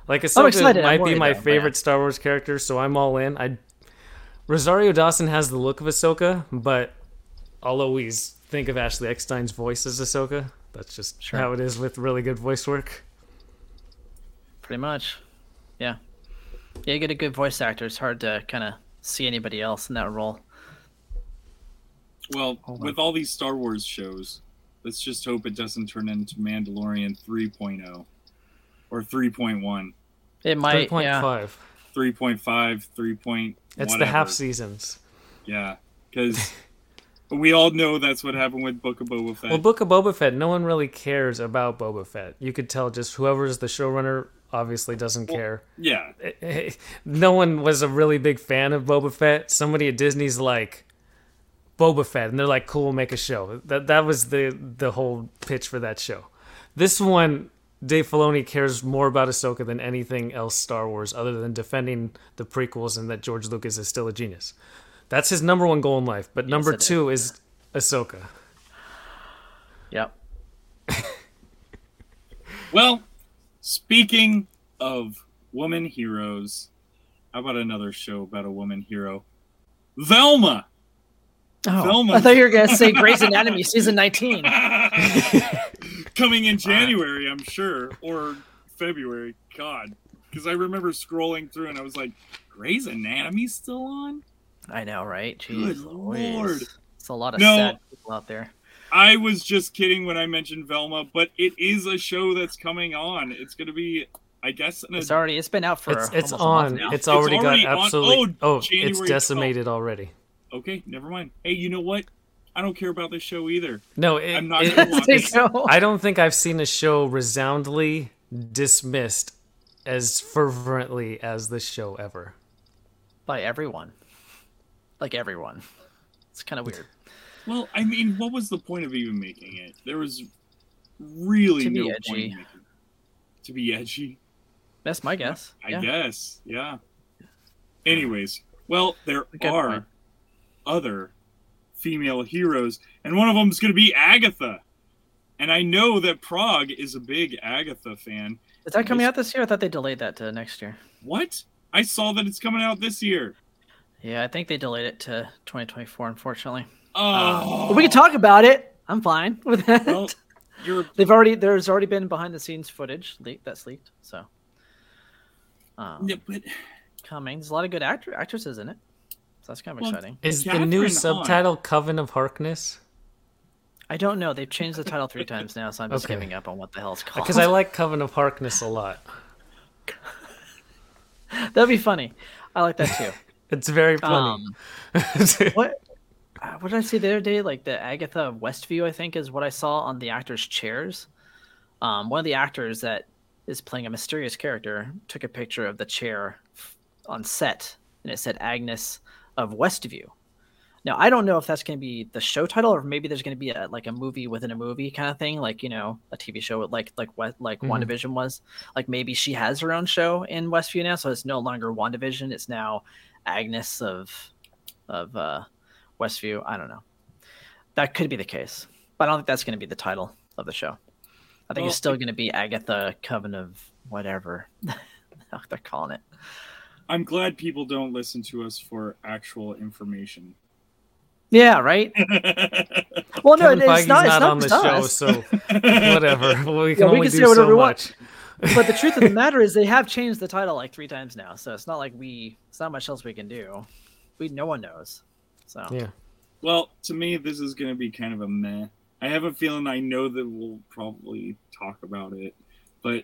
F: Like Ahsoka.
G: I'm
F: might be my
G: though,
F: favorite
G: yeah.
F: Star Wars character, so I'm all in. I Rosario Dawson has the look of Ahsoka, but I'll always think of Ashley Eckstein's voice as Ahsoka. That's just
G: Sure.
F: how it is with really good voice work.
G: Pretty much. Yeah. Yeah, you get a good voice actor. It's hard to kind of see anybody else in that role.
A: Well,
G: Hold on.
A: with all these Star Wars shows, let's just hope it doesn't turn into Mandalorian 3.0 or 3.1,
G: It might.
F: 3.5.
G: Yeah.
A: 3.5, 3. Point
F: It's the half seasons.
A: Yeah, because we all know that's what happened with Book of Boba Fett.
F: Well, Book of Boba Fett, no one really cares about Boba Fett. You could tell just whoever's the showrunner obviously doesn't care.
A: yeah, eh, eh,
F: no one was a really big fan of Boba Fett. Somebody at Disney's like Boba Fett, and they're like, "Cool, we'll make a show." That that was the the whole pitch for that show. This one, Dave Filoni cares more about Ahsoka than anything else Star Wars, other than defending the prequels and that George Lucas is still a genius. That's his number one goal in life. But number
G: it is.
F: two is Ahsoka.
G: Yep.
A: Well, speaking of woman heroes, how about another show about a woman hero? Velma.
G: Oh,
A: Velma.
G: I thought you were gonna say Grey's Anatomy season 19.
A: Coming in January, I'm sure, or February. God, because I remember scrolling through and I was like, "Grey's Anatomy's still on."
G: I know, right?
A: Good
G: Jeez, Louise.
A: lord.
G: It's a lot of
A: No.
G: sad people out there.
A: I was just kidding when I mentioned Velma, but it is a show that's coming on. It's going to be, I guess, an
G: It's already it's been out for
F: It's it's
G: almost a month
F: on.
G: now.
F: It's
A: It's
F: already
A: already
F: got
A: on- oh,
F: absolutely.
A: oh,
F: Oh, it's
A: January
F: decimated already.
A: okay. Never mind. Hey, you know what? I don't care about this show either.
F: No, it,
A: I'm not
F: it-
A: gonna watch
G: There
A: it.
G: go.
F: I don't think I've seen a show resoundly dismissed as fervently as this show ever.
G: by everyone, like everyone. It's kind of weird.
A: Well, I mean, what was the point of even making it? There was really
G: To be
A: no
G: edgy.
A: point in making to be edgy.
G: That's my guess.
A: I
G: yeah.
A: guess, yeah. Anyways, well, there
G: Good
A: are
G: point.
A: other female heroes, and one of them is going to be Agatha. And I know that Prague is a big Agatha fan.
G: Is that coming out this year? I thought they delayed that to next year.
A: What? I saw that it's coming out this year.
G: Yeah, I think they delayed it to 2024. Unfortunately,
A: Oh,
G: but we can talk about it. I'm fine with that.
A: Well, you're
G: They've already there's already been behind the scenes footage leaked that's leaked. So, um,
A: yeah, but
G: coming. There's a lot of good actor actresses in it, so that's kind of
A: Well,
G: exciting.
F: Is the new
A: Hahn.
F: subtitle Coven of Harkness?
G: I don't know. They've changed the title three times now, so I'm just
F: Okay.
G: giving up on what the hell it's called.
F: Because I like Coven of Harkness a lot.
G: That'd be funny. I like that too.
F: It's very funny.
G: Um, what uh, what did I see the other day? Like the Agatha Westview, I think, is what I saw on the actors' chairs. Um, one of the actors that is playing a mysterious character took a picture of the chair on set, and it said Agnes of Westview. Now I don't know if that's going to be the show title, or maybe there's going to be a like a movie within a movie kind of thing, like you know a TV show like like what like
F: Mhm.
G: WandaVision was. Like maybe she has her own show in Westview now, so it's no longer WandaVision. It's now Agnes of of uh, Westview. I don't know. That could be the case, but I don't think that's going to be the title of the show. I think
A: Well,
G: it's still going to be Agatha Coven of whatever they're calling it.
A: I'm glad people don't listen to us for actual information.
G: Yeah, right. Well, no,
F: Kevin
G: it's
F: Feige's
G: not.
F: not,
G: It's not
F: on the show,
G: us.
F: so whatever. We can
G: Yeah, we can say
F: do
G: whatever
F: so
G: we want.
F: much.
G: but the truth of the matter is, they have changed the title like three times now, so it's not like we. It's not much else we can do. We no one knows. So
F: Yeah.
A: Well, to me, this is going to be kind of a meh. I have a feeling I know that we'll probably talk about it, but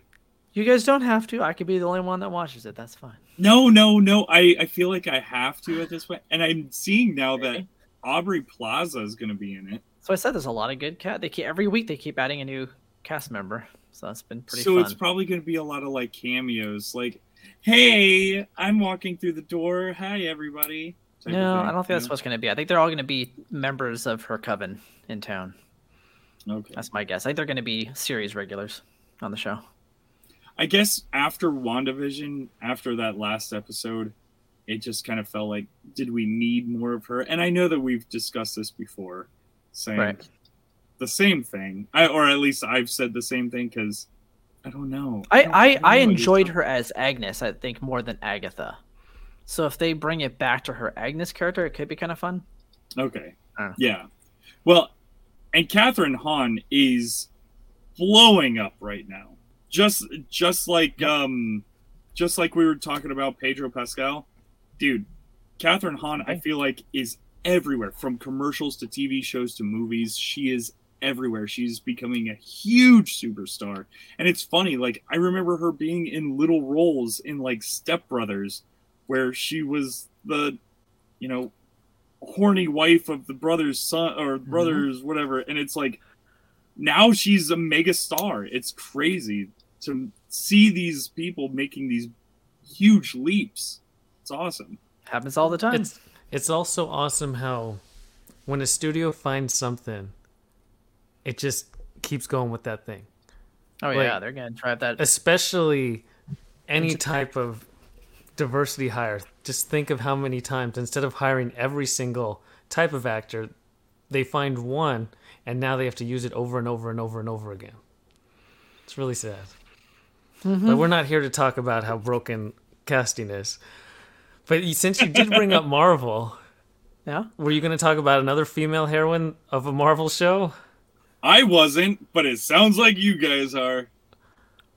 G: you guys don't have to. I could be the only one that watches it. That's fine.
A: no, no, no. I, I feel like I have to at this point. and I'm seeing now that Aubrey Plaza is going to be in it.
G: So I said there's a lot of good cat. They keep every week they keep adding a new cast member. So that's been pretty
A: so
G: fun.
A: it's probably going to be a lot of like cameos, like, "Hey, I'm walking through the door. Hi, everybody."
G: no, I don't think that's what's going to be. I think they're all going to be members of her coven in town.
A: Okay.
G: That's my guess. I think they're going to be series regulars on the show.
A: I guess after WandaVision, after that last episode, it just kind of felt like, did we need more of her? And I know that we've discussed this before, saying
G: Right.
A: the same thing, I, or at least I've said the same thing because I don't know.
G: I I, I
A: know what
G: enjoyed her as Agnes. I think more than Agatha. So if they bring it back to her Agnes character, it could be kind of fun.
A: Okay.
G: Uh.
A: Yeah. Well, and Kathryn Hahn is blowing up right now. Just just like um just like we were talking about Pedro Pascal. Dude, Kathryn Hahn, I feel like is everywhere from commercials to TV shows to movies. She is everywhere. She's becoming a huge superstar. And it's funny, like I remember her being in little roles in like Step Brothers where she was the you know horny wife of the brother's son or brother's whatever and it's like now she's a mega star it's crazy to see these people making these huge leaps it's awesome
G: Happens all the time.
F: It's it's also awesome how when a studio finds something, it just keeps going with that thing.
G: oh
F: like-
G: yeah, they're going to drive that.
F: Especially any type of diversity hire. Just think of how many times instead of hiring every single type of actor, they find one and now they have to use it over and over and over and over again. It's really sad. But we're not here to talk about how broken casting is. But since you did bring up Marvel,
G: Yeah.
F: were you going to talk about another female heroine of a Marvel show?
A: i wasn't but it sounds like you guys are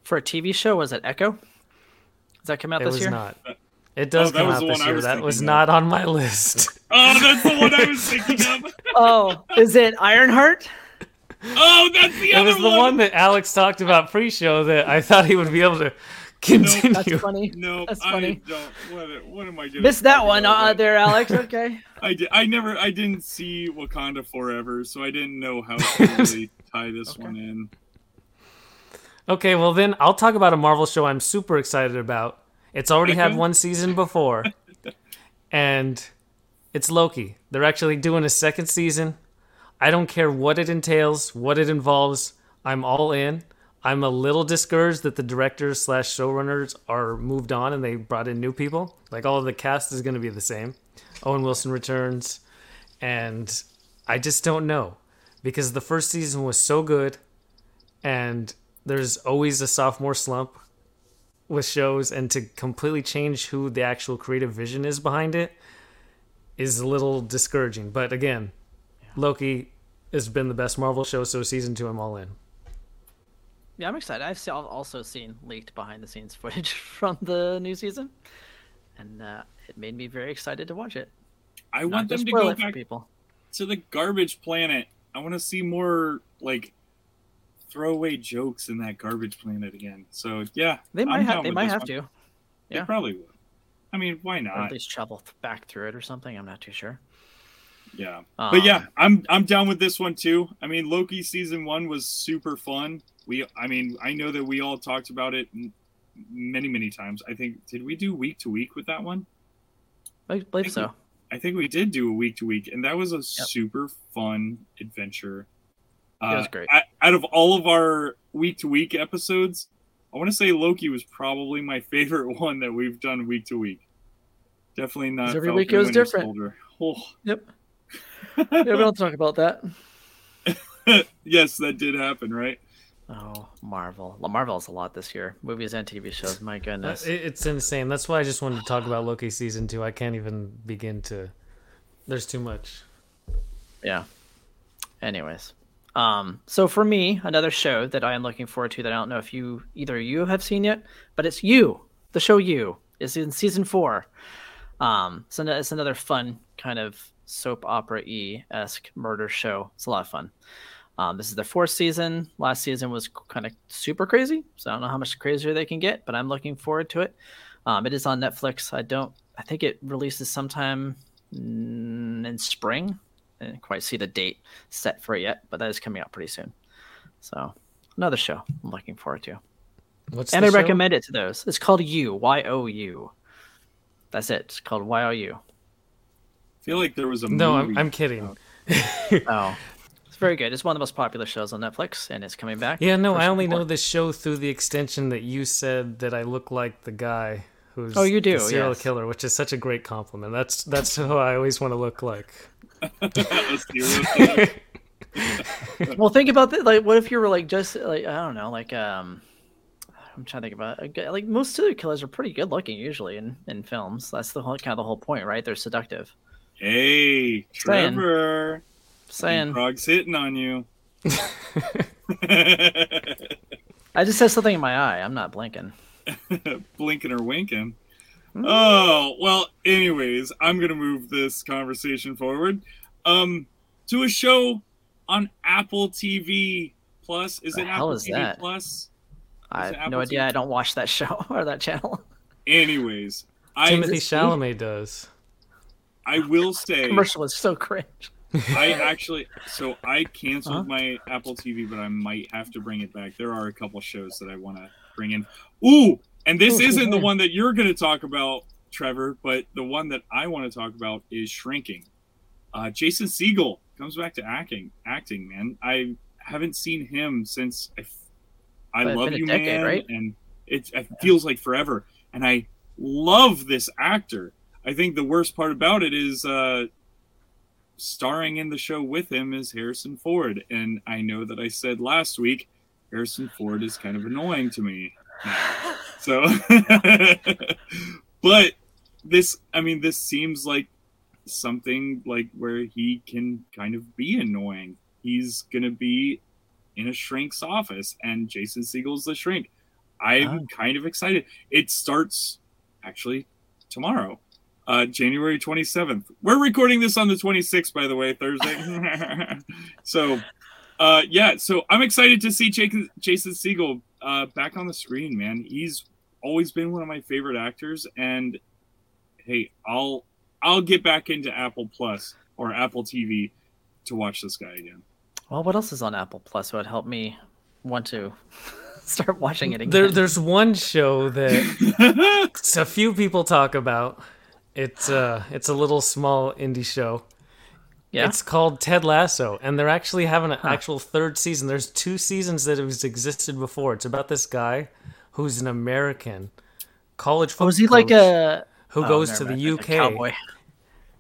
G: For a TV show, was it Echo? Does that come out
F: It
G: this
F: was
G: year?
F: not. Uh, it does
A: Oh,
F: come out this year.
A: was
F: That was
A: thinking
F: not on my list.
A: oh that's the one i was thinking of
G: Oh, is it Ironheart?
A: Oh, that's the
F: It
A: other
F: was the one that Alex talked about pre-show that I thought he would be able to continue.
G: That's funny.
A: No,
G: That's
A: I
G: funny.
A: don't. What, what am I doing?
G: Missed that one uh, there, Alex. Okay.
A: I did. I never. I didn't see Wakanda Forever, so I didn't know how to really tie this one in.
F: Okay, well then I'll talk about a Marvel show I'm super excited about. It's already had one season before, and it's Loki. They're actually doing a second season. I don't care what it entails, what it involves. I'm all in. I'm a little discouraged that the directors slash showrunners are moved on and they brought in new people. Like all of the cast is going to be the same. Owen Wilson returns, and I just don't know because the first season was so good, and there's always a sophomore slump with shows, and to completely change who the actual creative vision is behind it is a little discouraging. But again, Loki has been the best Marvel show, so season two, I'm all in.
G: Yeah, I'm excited. I've also seen leaked behind the scenes footage from the new season, and uh, it made me very excited to watch it.
A: I
G: Not
A: want them to go
G: it for
A: back
G: people.
A: to the garbage planet. I want to see more like throwaway jokes in that garbage planet again. So yeah,
G: They might
A: I'm
G: have. They might have
A: one.
G: to,
A: They
G: yeah.
A: probably would. I mean, why
G: or at least travel back through it or something. I'm not too sure.
A: Yeah.
G: Um,
A: But yeah, I'm I'm down with this one too. I mean, Loki season one was super fun. We, I mean, I know that we all talked about it many, many times. I think did we do week to week with that one?
G: I believe
A: think
G: so.
A: I think we did do a week to week, and that was a super fun adventure. Uh,
G: It was great.
A: o- Out of all of our week to week episodes, I want to say Loki was probably my favorite one that we've done week to week. Definitely not.
G: every
A: Falcon
G: week it was different.
A: Oh,
G: Yep. Yeah, we don't talk about that.
A: yes, that did happen, right?
G: Oh, Marvel. Well, Marvel's a lot this year. Movies and TV shows. My
F: Uh,
G: goodness.
F: It's insane. That's why I just wanted to talk about Loki season two. I can't even begin to. There's too much.
G: Yeah. Anyways, um, so for me, another show that I am looking forward to that I don't know if you either you have seen yet, but it's you. The show you is in season four. Um, so it's another fun kind of soap opera e esque murder show. It's a lot of fun. Um, this is the fourth season. Last season was kind of super crazy, so I don't know how much crazier they can get, but I'm looking forward to it. Um, it is on Netflix. I don't. I think it releases sometime in spring. I didn't quite see the date set for it yet, but that is coming out pretty soon. So another show I'm looking forward to,
F: What's
G: and I
F: show?
G: recommend it to those. It's called You Y O U. That's it. It's called Y O U.
A: I feel like there was a
F: No,
A: movie.
F: I'm, I'm kidding.
G: Oh, it's very good. It's one of the most popular shows on Netflix, and it's coming back.
F: Yeah, no, I
G: some
F: only know this show through the extension that you said that I look like the guy who's
G: Oh, you
F: the
G: do,
F: serial
G: yes.
F: killer, which is such a great compliment. That's that's who I always want to look like.
A: A serial killer.
G: well, think about that. Like, what if you were like just like I don't know, like um, I'm trying to think about a guy- like most serial killers are pretty good looking usually in in films. That's the whole kind of the whole point, right? They're seductive.
A: Hey, Trevor.
G: Saying,
A: Frog's hitting on you.
G: I just have something in my eye. I'm not blinking.
A: Blinking or winking.
G: Hmm.
A: Oh, well, anyways, I'm going to move this conversation forward. Um, to a show on Apple TV Plus. Is
G: The
A: it
G: hell
A: Apple
G: is
A: TV
G: that?
A: Plus?
G: I have
A: Apple
G: no idea.
A: TV?
G: I don't watch that show or that channel.
A: Anyways, I
F: Timothée Chalamet does.
A: I will say the
G: Commercial is so cringe.
A: I actually so I canceled
G: Uh-huh.
A: my Apple TV, but I might have to bring it back. There are a couple shows that I want to bring in. Ooh, and this
G: Ooh,
A: isn't the one that you're going to talk about, Trevor, but the one that I want to talk about is Shrinking. Uh, Jason Segel comes back to acting. Acting, man. I haven't seen him since I, I
G: But
A: love you,
G: decade,
A: man,
G: right?
A: and it, it feels like forever. And I love this actor. I think the worst part about it is uh, starring in the show with him is Harrison Ford. And I know that I said last week Harrison Ford is kind of annoying to me. now. So, but this, I mean, this seems like something like where he can kind of be annoying. He's going to be in a shrink's office, and Jason Segel's the shrink. I'm
G: Oh.
A: kind of excited. It starts actually tomorrow, uh, January 27th. We're recording this on the 26th, by the way, Thursday. so uh, yeah, so I'm excited to see Jason, Jason Segel uh, back on the screen, man. He's always been one of my favorite actors, and hey, I'll I'll get back into Apple Plus or Apple TV to watch this guy again.
G: Well, what else is on Apple Plus that would help me want to start watching it again?
F: There, there's one show that a few people talk about. It's uh, it's a little small indie show.
G: yeah.
F: It's called Ted Lasso, and they're actually having an actual third season. There's two seasons that have existed before. It's about this guy who's an American college football.
G: Oh, is he like a
F: who
G: oh,
F: goes to the
G: mind,
F: UK
G: cowboy?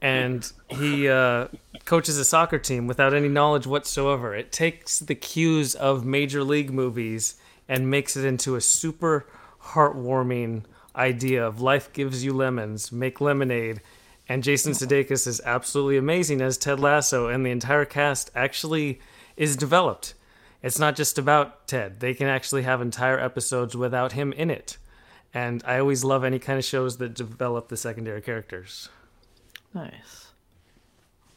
F: and he uh, coaches a soccer team without any knowledge whatsoever. It takes the cues of major league movies and makes it into a super heartwarming idea of life gives you lemons, make lemonade. And Jason mm-hmm. Sudeikis is absolutely amazing as Ted Lasso, and the entire cast actually is developed. It's not just about Ted. They can actually have entire episodes without him in it. And I always love any kind of shows that develop the secondary characters.
G: Nice.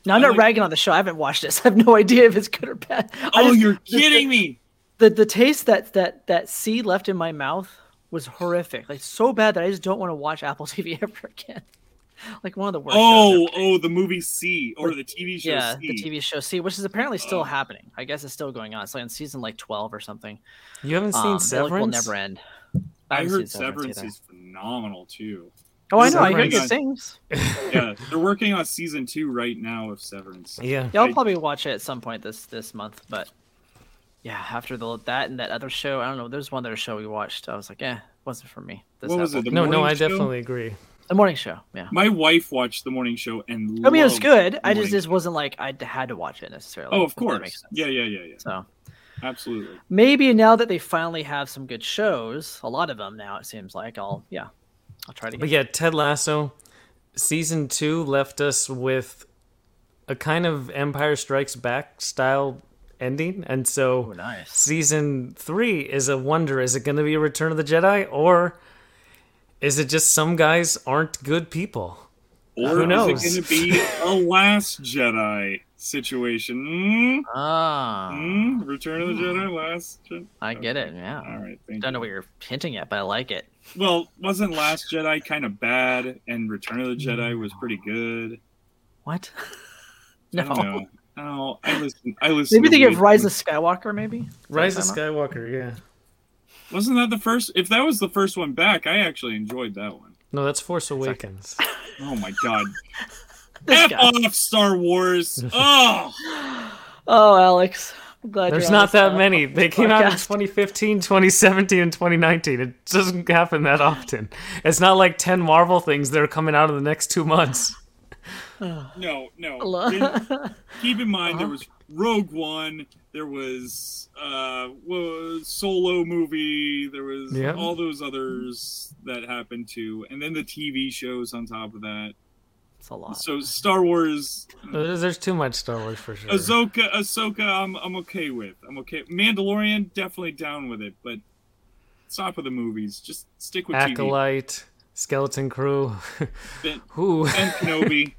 G: Now I'm not
A: like-
G: ragging on the show. I haven't watched this. I have no idea if it's good or bad.
A: Oh,
G: just-
A: you're
G: the-
A: kidding me!
G: The the taste that that that See left in my mouth was horrific. Like so bad that I just don't want to watch Apple TV ever again. Like one of the worst.
A: Oh, oh, the movie See or the TV show See
G: yeah,
A: See.
G: the TV show See, which is apparently still
A: Oh.
G: happening. I guess it's still going on. It's like in season like twelve or something.
F: You haven't seen
G: Um, it, like,
F: Severance?
G: will never end.
A: I
G: haven't
A: heard
G: seen
A: Severance
G: either.
A: is phenomenal too.
G: Oh, I know. I heard
F: Severance-
G: good things.
A: Yeah, they're working on season two right now of Severance.
F: Yeah.
G: Yeah, I'll
A: I-
G: probably watch it at some point this this month. But yeah, after the that and that other show, I don't know. There's one other show we watched. I was like, eh, wasn't for me. This
A: What was it? The
F: No, no, I
A: show?
F: definitely agree.
G: The morning show. Yeah.
A: My wife watched the morning show and
G: I mean, it was good. I just
A: Morning
G: just wasn't like I had to watch it necessarily.
A: Oh, of course. Yeah, yeah, yeah, yeah.
G: So
A: Absolutely.
G: maybe now that they finally have some good shows, a lot of them now it seems like I'll yeah, I'll try to get.
F: But yeah, Ted Lasso, season two left us with a kind of Empire Strikes Back style ending. And so
G: Oh, nice.
F: season three is a wonder. Is it going to be a Return of the Jedi or is it just some guys aren't good people?
A: Or
F: Who knows?
A: is it going to be a Last Jedi situation? Mm?
G: Ah,
A: Mm? Return of the Jedi, Last Jedi.
G: I get it. Yeah.
A: All right, thank
G: Don't know what you're hinting at, but I like it.
A: Well, wasn't Last Jedi kind of bad, and Return of the Jedi was pretty good?
G: What? No.
A: Know. Oh, I listen. I listen.
G: Maybe
A: to
G: they give
A: way-
G: Rise of Skywalker. Maybe.
F: Rise of
G: what you're talking
F: Skywalker, yeah.
A: Wasn't that the first? If that was the first one back, I actually enjoyed that one.
F: No, that's Force Awakens.
A: Oh my god!
G: about?
A: F
G: guy.
A: off Star Wars! Oh,
G: Oh, Alex. I'm glad
F: There's not that many. They came out in 2015, 2017, and 2019. It doesn't happen that often. It's not like 10 Marvel things that are coming out in the next two months.
A: no, no.
G: Hello?
A: Keep in mind
G: Uh-huh.
A: there was Rogue One. There was uh, was Solo movie. There was
F: Yep.
A: all those others that happened too, and then the TV shows on top of that.
G: It's a lot.
A: So Star Wars,
F: There's there's too much Star Wars for sure.
A: Ahsoka, Ahsoka, I'm I'm okay with. I'm okay. Mandalorian, definitely down with it, but stop with the movies. Just stick with TV.
F: Acolyte, Skeleton Crew.
A: Ben-
F: Who?
A: and Kenobi.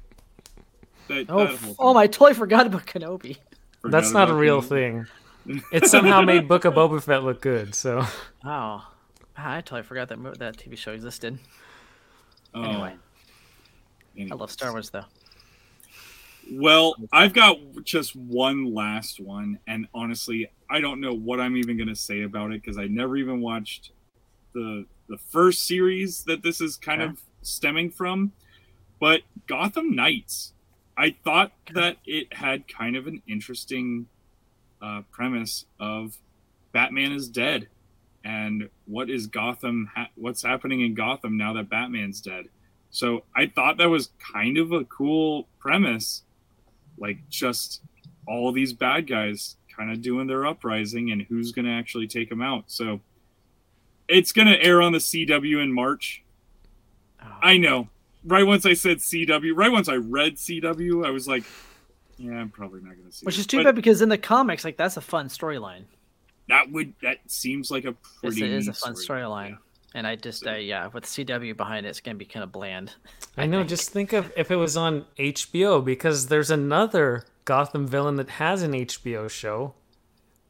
A: That,
G: Oh,
A: that
G: f-
A: whole
G: oh, I totally forgot about Kenobi.
A: Forgot
F: That's not a real
A: Kenobi.
F: thing. It somehow made Book of Boba Fett look good. So
G: Wow. I totally forgot that mo- that TV show existed.
A: Oh,
G: Anyway, I love Star Wars though.
A: Well, I've got just one last one, and honestly, I don't know what I'm even gonna say about it because I never even watched the the first series that this is kind
G: Okay.
A: of stemming from. But Gotham Knights, I thought that it had kind of an interesting uh, premise of Batman is dead, and what is Gotham? Ha- what's happening in Gotham now that Batman's dead? So I thought that was kind of a cool premise, like just all these bad guys kind of doing their uprising and who's going to actually take them out. So it's going to air on the CW in March.
G: Oh.
A: I know. Right once I said CW, right once I read CW, I was like, yeah, I'm probably not going to see. It.
G: Which
A: it.
G: is too
A: But
G: bad because in the comics, like that's a fun storyline.
A: That would that seems like a pretty.
G: it is a
A: neat
G: fun
A: story.
G: storyline. And I just, uh, yeah, with CW behind it, it's gonna be kind of bland.
F: I know.
G: think.
F: Just think of if it was on HBO because there's another Gotham villain that has an HBO show,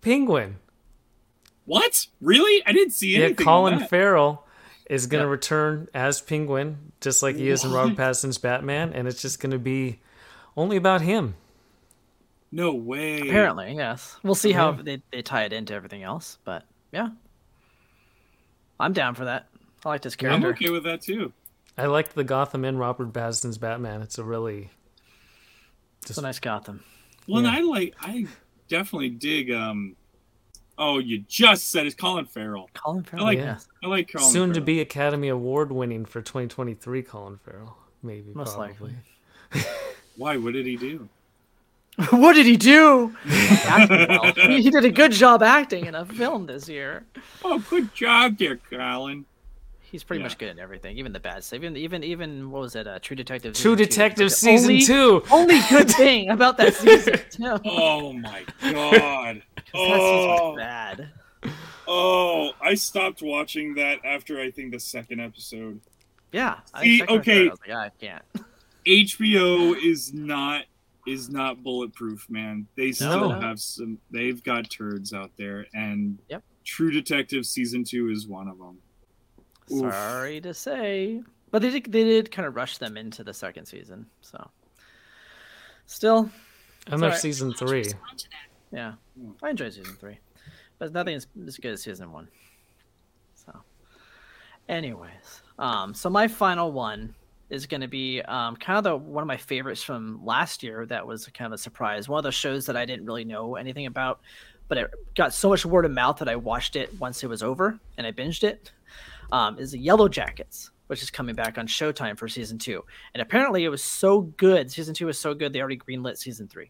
F: Penguin.
A: What? Really? I didn't see anything.
F: Yeah,
A: anything.
F: Colin
A: that.
F: Farrell is going to
G: Yeah.
F: return as Penguin, just like he is in Robert Pattinson's Batman, and it's just going to be only about him.
A: No way.
G: Apparently, yes. We'll see how
F: Yeah.
G: they, they tie it into everything else, but yeah. I'm down for that. I like this character.
A: I'm okay with that too.
F: I like the Gotham in Robert Pattinson's Batman. It's a really
G: It's a nice Gotham.
A: Well,
F: Yeah.
A: and I like. I definitely dig. Um. Oh, you just said it's Colin Farrell.
G: Colin Farrell.
A: I
G: Farrell.
A: like.
F: Yeah.
A: I like Colin.
F: soon to be Academy Award winning for 2023 Colin Farrell. Maybe
G: Most
F: probably.
G: likely.
A: Why? What did he do?
G: what did he do? Well. he, he did a good job acting in a film this year.
A: Oh, good job there, Colin.
G: He's pretty
A: Yeah.
G: much good in everything, even the bad stuff. Even even even what was it? Uh, True Detective.
F: True
G: season two.
F: Detective season
G: only-
F: two.
G: Only good thing about that season. too.
A: Oh my god.
G: That season
A: Oh,
G: bad.
A: oh, I stopped watching that after I think the second episode.
G: Yeah.
A: See,
G: second or third,
A: okay.
G: I was like, ah, I can't.
A: HBO is not is not bulletproof, man. They still
F: No.
A: have some. They've got turds out there, and
G: Yep.
A: True Detective season two is one of them. Oof.
G: Sorry to say, but they did, they did kind of rush them into the second season. So, still,
F: And there's
G: alright.
F: season three.
G: Yeah,
A: Hmm.
G: I enjoyed season three, but nothing is as good as season one. So, anyways, um, so my final one is going to be um, kind of the one of my favorites from last year. That was kind of a surprise. One of those shows that I didn't really know anything about, but it got so much word of mouth that I watched it once it was over and I binged it. Um, is the Yellowjackets, which is coming back on Showtime for season two. And apparently, it was so good. Season two was so good they already greenlit season three.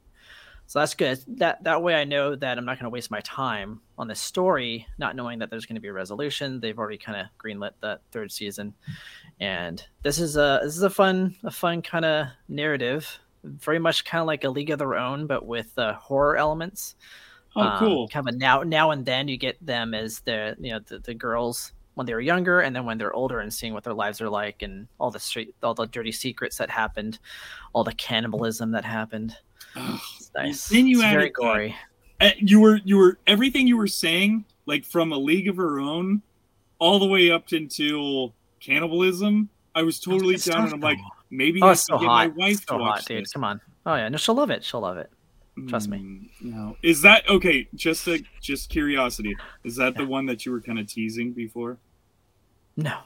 G: So that's good. That that way I know that I'm not going to waste my time on this story, not knowing that there's going to be a resolution. They've already kind of greenlit that third season, and this is a this is a fun a fun kind of narrative, very much kind of like a League of Their Own, but with uh, horror elements.
A: Oh,
G: Um,
A: cool.
G: Kind of a now now and then you get them as the you know the, the girls when they were younger and then when they're older and seeing what their lives are like and all the street all the dirty secrets that happened, all the cannibalism that happened. It's nice.
A: Then you
G: it's very
A: added that.
G: gory.
A: Uh, you were you were everything you were saying, like from a League of Her Own, all the way up until cannibalism. I was totally down, and I'm like, maybe
G: Oh,
A: I
G: so
A: get
G: hot.
A: my wife
G: so
A: to
G: hot,
A: watch
G: dude.
A: this.
G: Come on. Oh yeah, no, she'll love it. She'll love it. Trust me.
A: Mm, No, is that okay? Just a, just curiosity. Is that the one that you were kind of teasing before?
G: No.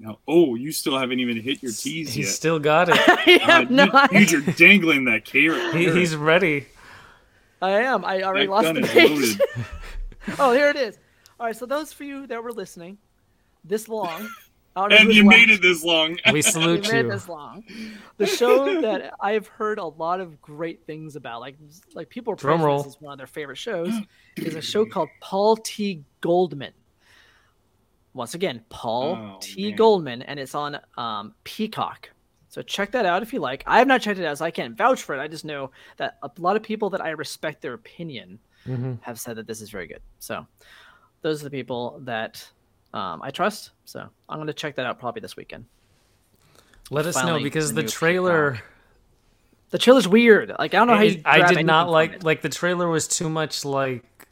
A: No. Oh, you still haven't even hit your tease
F: He's
A: yet.
F: still got it.
G: I
A: Uh,
G: have not.
A: you, you're dangling that carrot.
F: He, he's ready.
G: I am. I already
A: that
G: lost
A: gun
G: the page.
A: loaded.
G: oh, here it is. All right. So those for you that were listening, this long. I
A: and
G: who's
A: you made it this long.
F: We
G: We
F: salute
G: made it
F: you.
G: this long. The show that I've heard a lot of great things about, like like people are
F: Drum
G: praising
F: roll.
G: this as one of their favorite shows, is a show called Paul T. Goldman. Once again, Paul
A: Oh,
G: T.
A: man.
G: Goldman, and it's on um, Peacock. So check that out if you like. I have not checked it out, so I can't vouch for it. I just know that a lot of people that I respect their opinion
F: hmm
G: have said that this is very good. So those are the people that um, I trust. So I'm going to check that out probably this weekend.
F: Let us know because
G: the
F: the trailer.
G: Peacock. The trailer's weird. Like I don't know how you.
F: it- I did not like like the trailer was too much like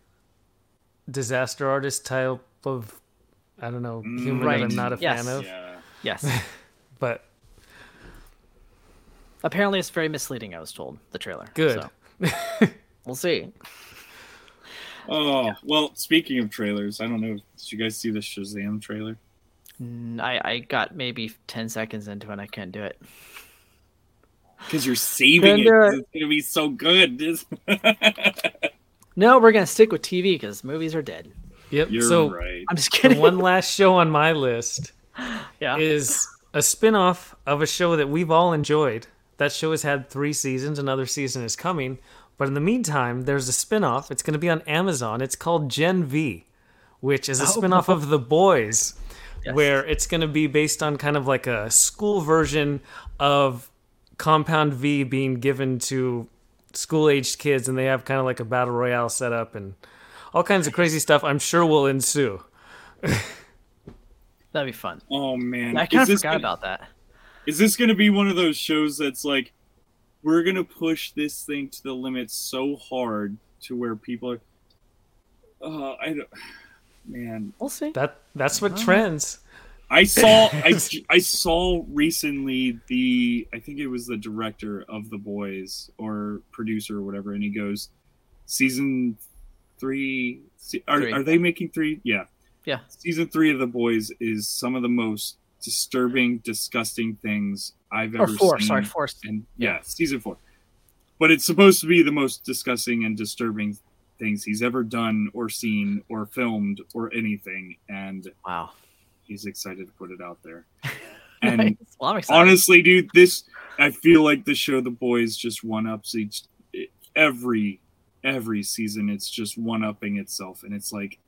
F: disaster artist type of I don't know humor that I'm not a
G: Yes.
F: fan of.
A: yeah.
G: Yes.
F: But
G: Apparently, it's very misleading. I was told the trailer.
F: Good.
G: So, we'll see.
A: Oh well. Speaking of trailers, I don't know. Did you guys see the Shazam trailer?
G: Mm, I I got maybe ten seconds into it. and I couldn't do it.
A: Because you're saving it.
G: it.
A: It's gonna be so good.
G: No, we're gonna stick with TV because movies are dead.
F: Yep.
A: you're
F: so
A: right.
G: I'm just
F: the
G: kidding.
F: one last show on my list
G: yeah.
F: is a spin-off of a show that we've all enjoyed. That show has had 3 seasons, another season is coming, but in the meantime, there's a spin-off. It's going to be on Amazon. It's called Gen V, which is a oh. spin-off of The Boys.
G: Yes.
F: where it's going to be based on kind of like a school version of Compound V being given to school aged kids, and they have kind of like a battle royale set up and all kinds of crazy stuff. I'm sure will ensue.
G: That'd be fun.
A: Oh man,
G: I kind
A: Is
G: of forgot
A: gonna-
G: about that.
A: Is this going to be one of those shows that's like, we're going to push this thing to the limit so hard to where people are. uh, I don't, man,
G: We'll see.
F: That that's what trends.
A: I saw I, I saw recently the I think it was the director of the boys or producer or whatever, and he goes, season three. Are,
G: Three.
A: are they making three? Yeah,
G: Yeah.
A: Season three of the boys is some of the most disturbing, disgusting things I've ever Or
G: four.
A: seen.
G: Sorry, four.
A: and yeah, season four. But it's supposed to be the most disgusting and disturbing things he's ever done or seen or filmed or anything, and
G: Wow.
A: he's excited to put it out there. And
G: Well,
A: honestly, dude, this I feel like the show The Boys just one ups each every every season. It's just one upping itself, and it's like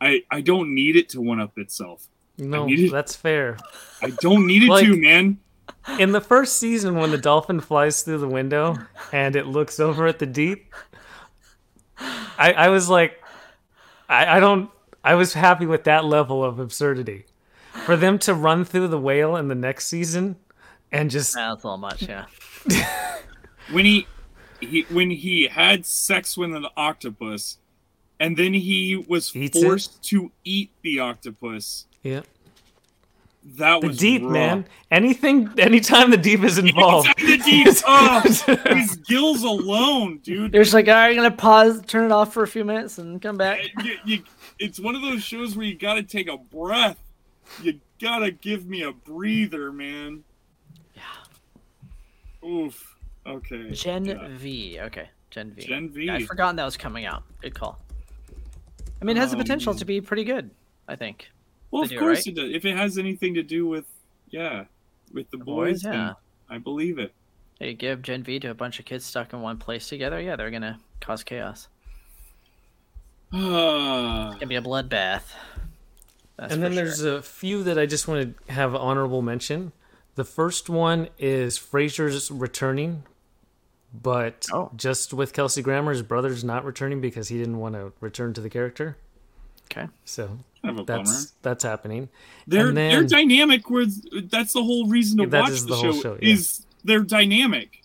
A: I I don't need it to one up itself.
F: No,
A: needed-
F: that's fair.
A: I don't need it
F: Like-
A: to, man.
F: In the first season, when the dolphin flies through the window and it looks over at the deep, I, I was like, I, I don't. I was happy with that level of absurdity. For them to run through the whale in the next season and just
G: that's a little much. Yeah.
A: When he he when he had sex with an octopus, and then he was
F: Eats it?
A: forced to eat the octopus.
F: yeah,
A: That was
F: the
A: was
F: deep
A: raw.
F: man. Anything, anytime the deep is involved,
A: Inside the deep. Oh, his gills alone, dude.
G: You're just like, all right, I'm gonna pause, turn it off for a few minutes, and come back.
A: You- you- it's one of those shows where you got to take a breath. You gotta give me a breather, man. Yeah. Oof. Okay.
G: Gen
A: Yeah.
G: V. Okay, Gen V.
A: Gen V.
G: Yeah, I'd forgotten that was coming out. Good call. I mean, it has the
A: Oh,
G: potential to um, be pretty good. I think.
A: Well,
G: They
A: of
G: do,
A: course
G: right?
A: it does. If it has anything to do with, yeah, with the,
G: The
A: boys,
G: boys,
A: then
G: yeah.
A: I believe it.
G: Hey, give Gen V to a bunch of kids stuck in one place together. Yeah, they're gonna cause chaos. It's gonna be a bloodbath. That's
F: and then
G: sure.
F: there's a few that I just want to have honorable mention. The first one is Frasier's returning, but
G: Oh.
F: just with Kelsey Grammer, his brother's not returning because he didn't want to return to the character.
G: okay.
F: So
A: kind of a bummer.
F: that's that's happening.
A: They're
F: and
A: they're dynamic. Where that's the whole reason to
F: That
A: watch
F: is
A: the,
F: the whole
A: show,
F: show, yeah.
A: is they're dynamic.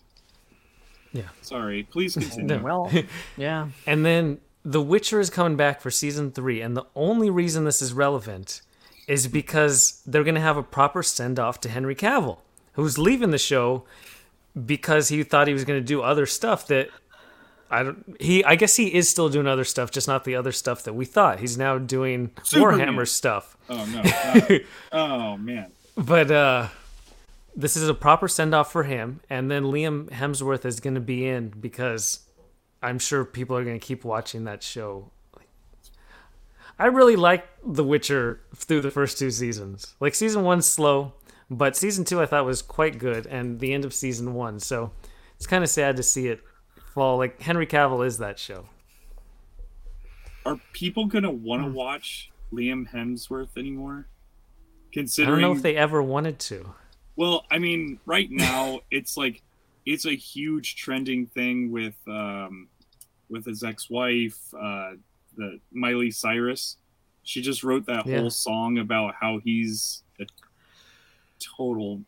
F: Yeah.
A: Sorry. Please continue.
G: Well, yeah.
F: And then The Witcher is coming back for season three, and the only reason this is relevant is because they're going to have a proper send off to Henry Cavill, who's leaving the show because he thought he was going to do other stuff that I don't. He, I guess he is still doing other stuff, just not the other stuff that we thought. He's now doing
A: Superman.
F: Warhammer stuff.
A: Oh no. God. oh man.
F: But uh this is a proper send off for him, and then Liam Hemsworth is going to be in because I'm sure people are going to keep watching that show. I really like The Witcher through the first two seasons. Like season one's slow, but season two I thought was quite good, and the end of season one. So it's kind of sad to see it fall. Like Henry Cavill is that show.
A: Are people gonna want
F: Hmm.
A: to watch Liam Hemsworth anymore? Considering I
F: don't know if they ever wanted to.
A: well, I mean, right now it's like it's a huge trending thing with um, with his ex-wife, uh, the Miley Cyrus. She just wrote that
F: Yeah.
A: whole song about how he's a total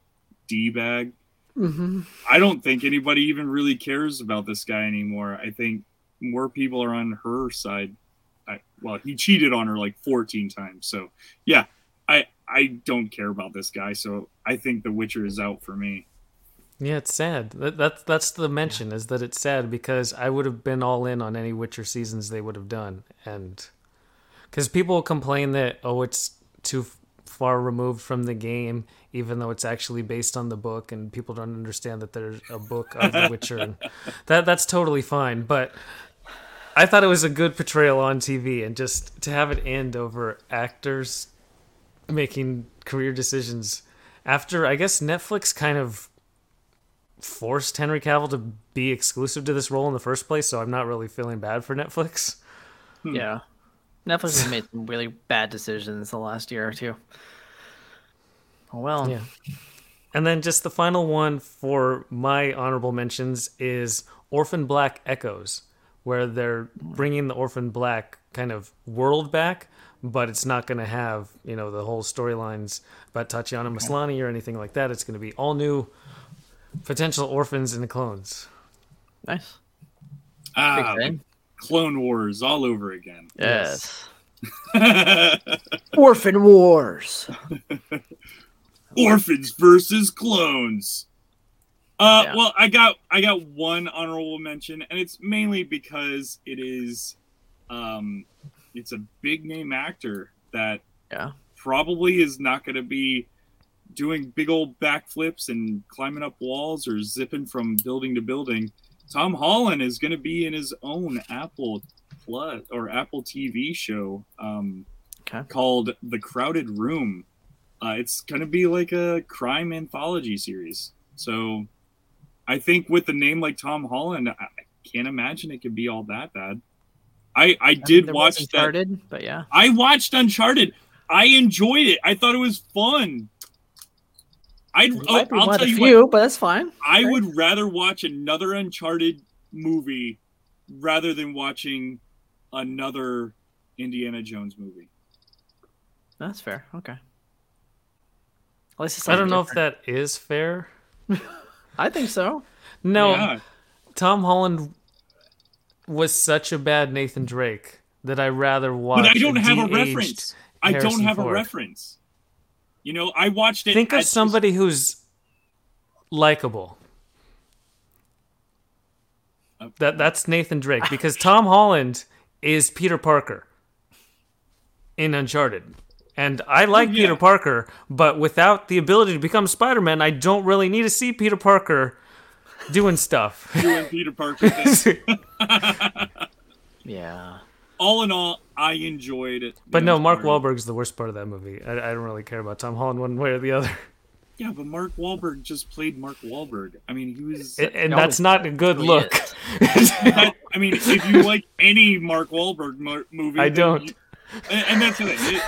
A: d bag.
G: Mm-hmm.
A: I don't think anybody even really cares about this guy anymore. I think more people are on her side. I, well, he cheated on her like 14 times. So, yeah, I I don't care about this guy. So, I think The Witcher is out for me.
F: Yeah, it's sad. That, that's that's the mention is that it's sad because I would have been all in on any Witcher seasons they would have done, and because people complain that oh it's too f- far removed from the game, even though it's actually based on the book, and people don't understand that there's a book of The Witcher, and that that's totally fine. But I thought it was a good portrayal on TV, and just to have it end over actors making career decisions after I guess Netflix kind of forced Henry Cavill to be exclusive to this role in the first place, so I'm not really feeling bad for Netflix.
G: Yeah. Netflix has made some really bad decisions the last year or two. Oh well.
F: Yeah. And then just the final one for my honorable mentions is Orphan Black Echoes, where they're bringing the Orphan Black kind of world back, but it's not going to have, you know, the whole storylines about Tatiana Maslany or anything like that. It's going to be all new potential orphans and clones.
G: Nice.
A: Ah,
G: Big fan.
A: Clone Wars all over again.
G: Yes. Orphan Wars.
A: Orphans versus clones. Uh,
G: Yeah.
A: well, I got I got one honorable mention, and it's mainly because it is, um, it's a big name actor that
G: Yeah.
A: probably is not going to be doing big old backflips and climbing up walls or zipping from building to building. Tom Holland is going to be in his own Apple Plus or Apple TV show um,
G: Okay.
A: called The Crowded Room. Uh, it's going to be like a crime anthology series. So I think with a name like Tom Holland, I can't imagine it could be all that bad. I I did watch
G: was
A: that.
G: But yeah.
A: I watched Uncharted. I enjoyed it. I thought it was fun. I'd,
G: It
A: oh, I'll
G: one
A: tell
G: the
A: you
G: few,
A: what.
G: but that's fine.
A: I
G: right?
A: would rather watch another Uncharted movie rather than watching another Indiana Jones movie.
G: That's fair. Okay. At least
F: I don't
G: something
F: know if that is fair.
G: I think so.
F: No,
A: Yeah.
F: Tom Holland was such a bad Nathan Drake that I rather watch.
A: But I don't have a
F: de-aged
A: reference. I don't
F: Harrison
A: have a reference. You know, I watched it.
F: Think
A: at
F: of
A: just-
F: somebody who's likable.
A: Uh,
F: That that's Nathan Drake because Tom Holland is Peter Parker in Uncharted. And I like
A: Oh, yeah.
F: Peter Parker, but without the ability to become Spider-Man, I don't really need to see Peter Parker doing stuff.
A: doing Peter Parker.
G: Yeah.
A: all in all, I enjoyed it.
F: But no, Mark
A: Uncharted.
F: Wahlberg's the worst part of that movie. I, I don't really care about Tom Holland one way or the other.
A: Yeah, but Mark Wahlberg just played Mark Wahlberg. I mean, he was.
F: And, and that's not a good look.
A: that- I mean, if you like any Mark Wahlberg mo- movie,
F: I don't.
A: you- and, and that's the thing.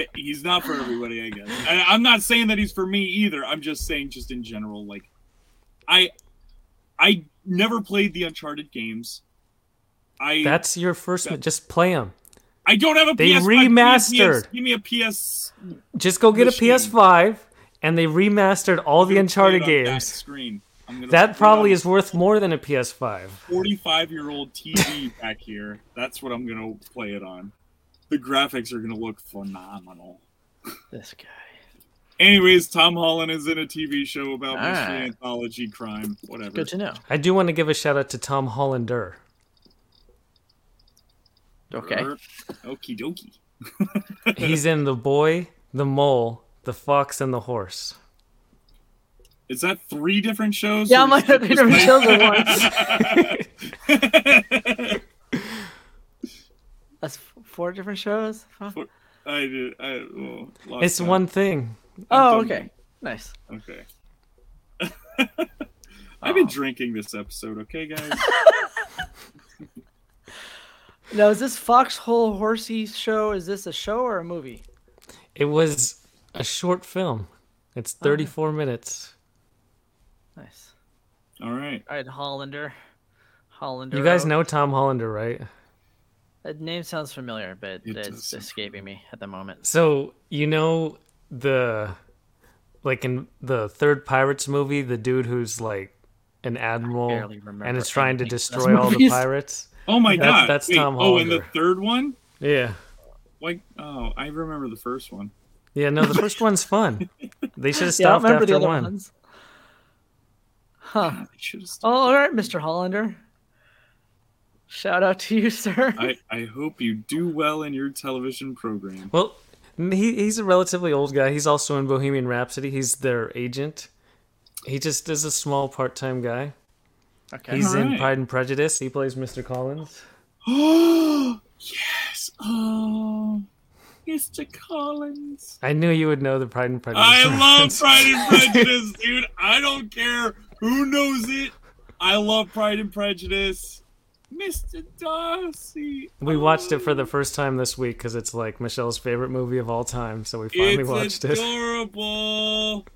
A: It, he's not for everybody, I guess. I, I'm not saying that he's for me either. I'm just saying, just in general, like, I, I never played the Uncharted games. I
F: That's your first. Just play them.
A: I don't have a
F: They
A: PS5. Give me a
F: remastered.
A: PS Give me a PS.
F: Just go get a PS5, and they remastered all the Uncharted
A: play it That,
F: games.
A: screen. I'm gonna
F: That
A: put it
F: probably
A: on
F: is worth more than a PS5.
A: 45 year old TV back here. That's what I'm gonna play it on. The graphics are gonna look phenomenal.
G: This guy.
A: Anyways, Tom Holland is in a TV show about mystery
G: Alright.
A: anthology crime, whatever.
G: Good to know.
F: I do want to give a shout out to Tom Hollander.
G: Okay.
A: Okie dokie.
F: He's in The Boy, The Mole, The Fox, and The Horse.
A: Is that three different shows?
G: Yeah,
A: or
G: I'm like
A: is it
G: three
A: just
G: different shows at
A: like-
G: That's four different shows. Huh?
A: I did. I, well,
F: It's
A: count.
F: one thing.
G: Oh,
A: done.
G: okay. Nice.
A: Okay. I've been drinking this episode, okay, guys?
G: Now, is this Foxhole Horsey show? Is this a show or a movie?
F: It was a short film. It's 34 minutes.
G: Nice.
A: All right.
G: All right, Hollander. Hollander.
F: You guys know Tom Hollander, right?
G: That name sounds familiar, but
A: It
G: it's
A: sound
G: escaping me at the moment.
F: So, you know the like in the third Pirates movie, the dude who's like an admiral and is trying to destroy all the pirates?
A: Oh my
F: That's-
A: god.
F: that's
A: Wait,
F: Tom
A: Oh, and the third one?
F: Yeah.
A: Like, oh, I remember the first one.
F: Yeah, no, the first one's fun. They should have
G: Yeah, I
F: stopped
G: remember the other
F: one.
G: ones. Huh.
A: God, should have.
G: Oh, all right, Mr. Hollander. Shout out to you, sir.
A: I, I hope you do well in your television program.
F: Well, he, he's a relatively old guy. He's also in Bohemian Rhapsody. He's their agent. He just is a small part-time guy.
G: Okay.
F: He's in
A: Alright.
F: Pride and Prejudice. He plays Mr. Collins.
A: Oh, yes. Oh, Mr. Collins.
F: I knew you would know the Pride and Prejudice.
A: I love. Pride and Prejudice, dude. I don't care who knows it. I love Pride and Prejudice. Mr. Darcy.
F: We watched it for the oh. first time this week because it's like Michelle's favorite movie of all time. So we finally
A: It's
F: watched it.
A: adorable.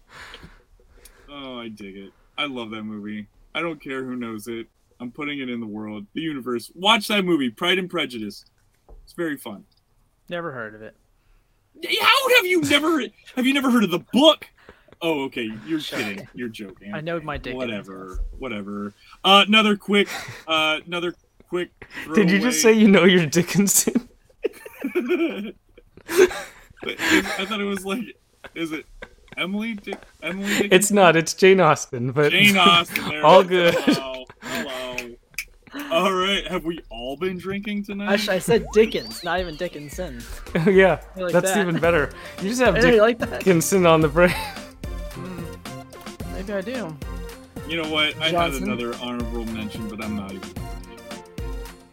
A: Oh, I dig it. I love that movie. I don't care who knows it. I'm putting it in the world, the universe. Watch that movie, Pride and Prejudice. It's very fun.
G: Never heard of it.
A: How have you never have you never heard of the book? Oh, okay. You're kidding. You're joking.
G: I know my dick.
A: Whatever. Whatever. Uh, another quick, uh, another quick.
F: Did you just say you know your Dickinson?
A: I thought it was like, is it Emily? Dick, Emily? Dickinson?
F: It's not. It's Jane Austen. But
A: Jane Austen. There
F: All good.
A: Hello. Hello. All right. Have we all been drinking tonight?
G: Actually, I said Dickens, not even Dickinson.
F: yeah,
G: like
F: that's
G: that.
F: even better. You just have
G: Hey, you like that?
F: Dickinson on the brain.
G: Hmm, maybe I do.
A: You know what? I
G: Johnson?
A: had another honorable mention, but I'm not even.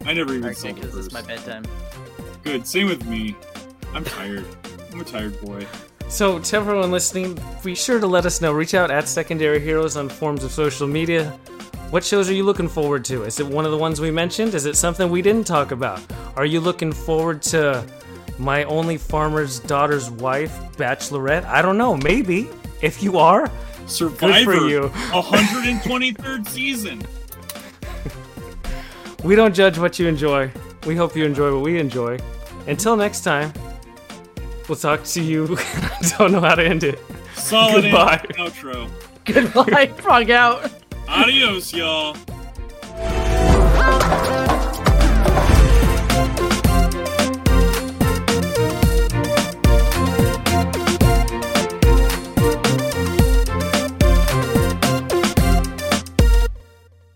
A: I never even
G: Alright,
A: saw the
G: because it's my bedtime.
A: Good. Same with me. I'm tired. I'm a tired boy.
F: So, to everyone listening, be sure to let us know. Reach out at Secondary Heroes on forms of social media. What shows are you looking forward to? Is it one of the ones we mentioned? Is it something we didn't talk about? Are you looking forward to My Only Farmer's Daughter's Wife, Bachelorette? I don't know. Maybe. If you are,
A: Survivor.
F: you.
A: 123rd season.
F: we don't judge what you enjoy. We hope you enjoy what we enjoy. Until next time, we'll talk to you. I don't know how to end it.
A: Solid
F: Goodbye.
A: outro.
G: Goodbye, frog out.
A: Adios, y'all.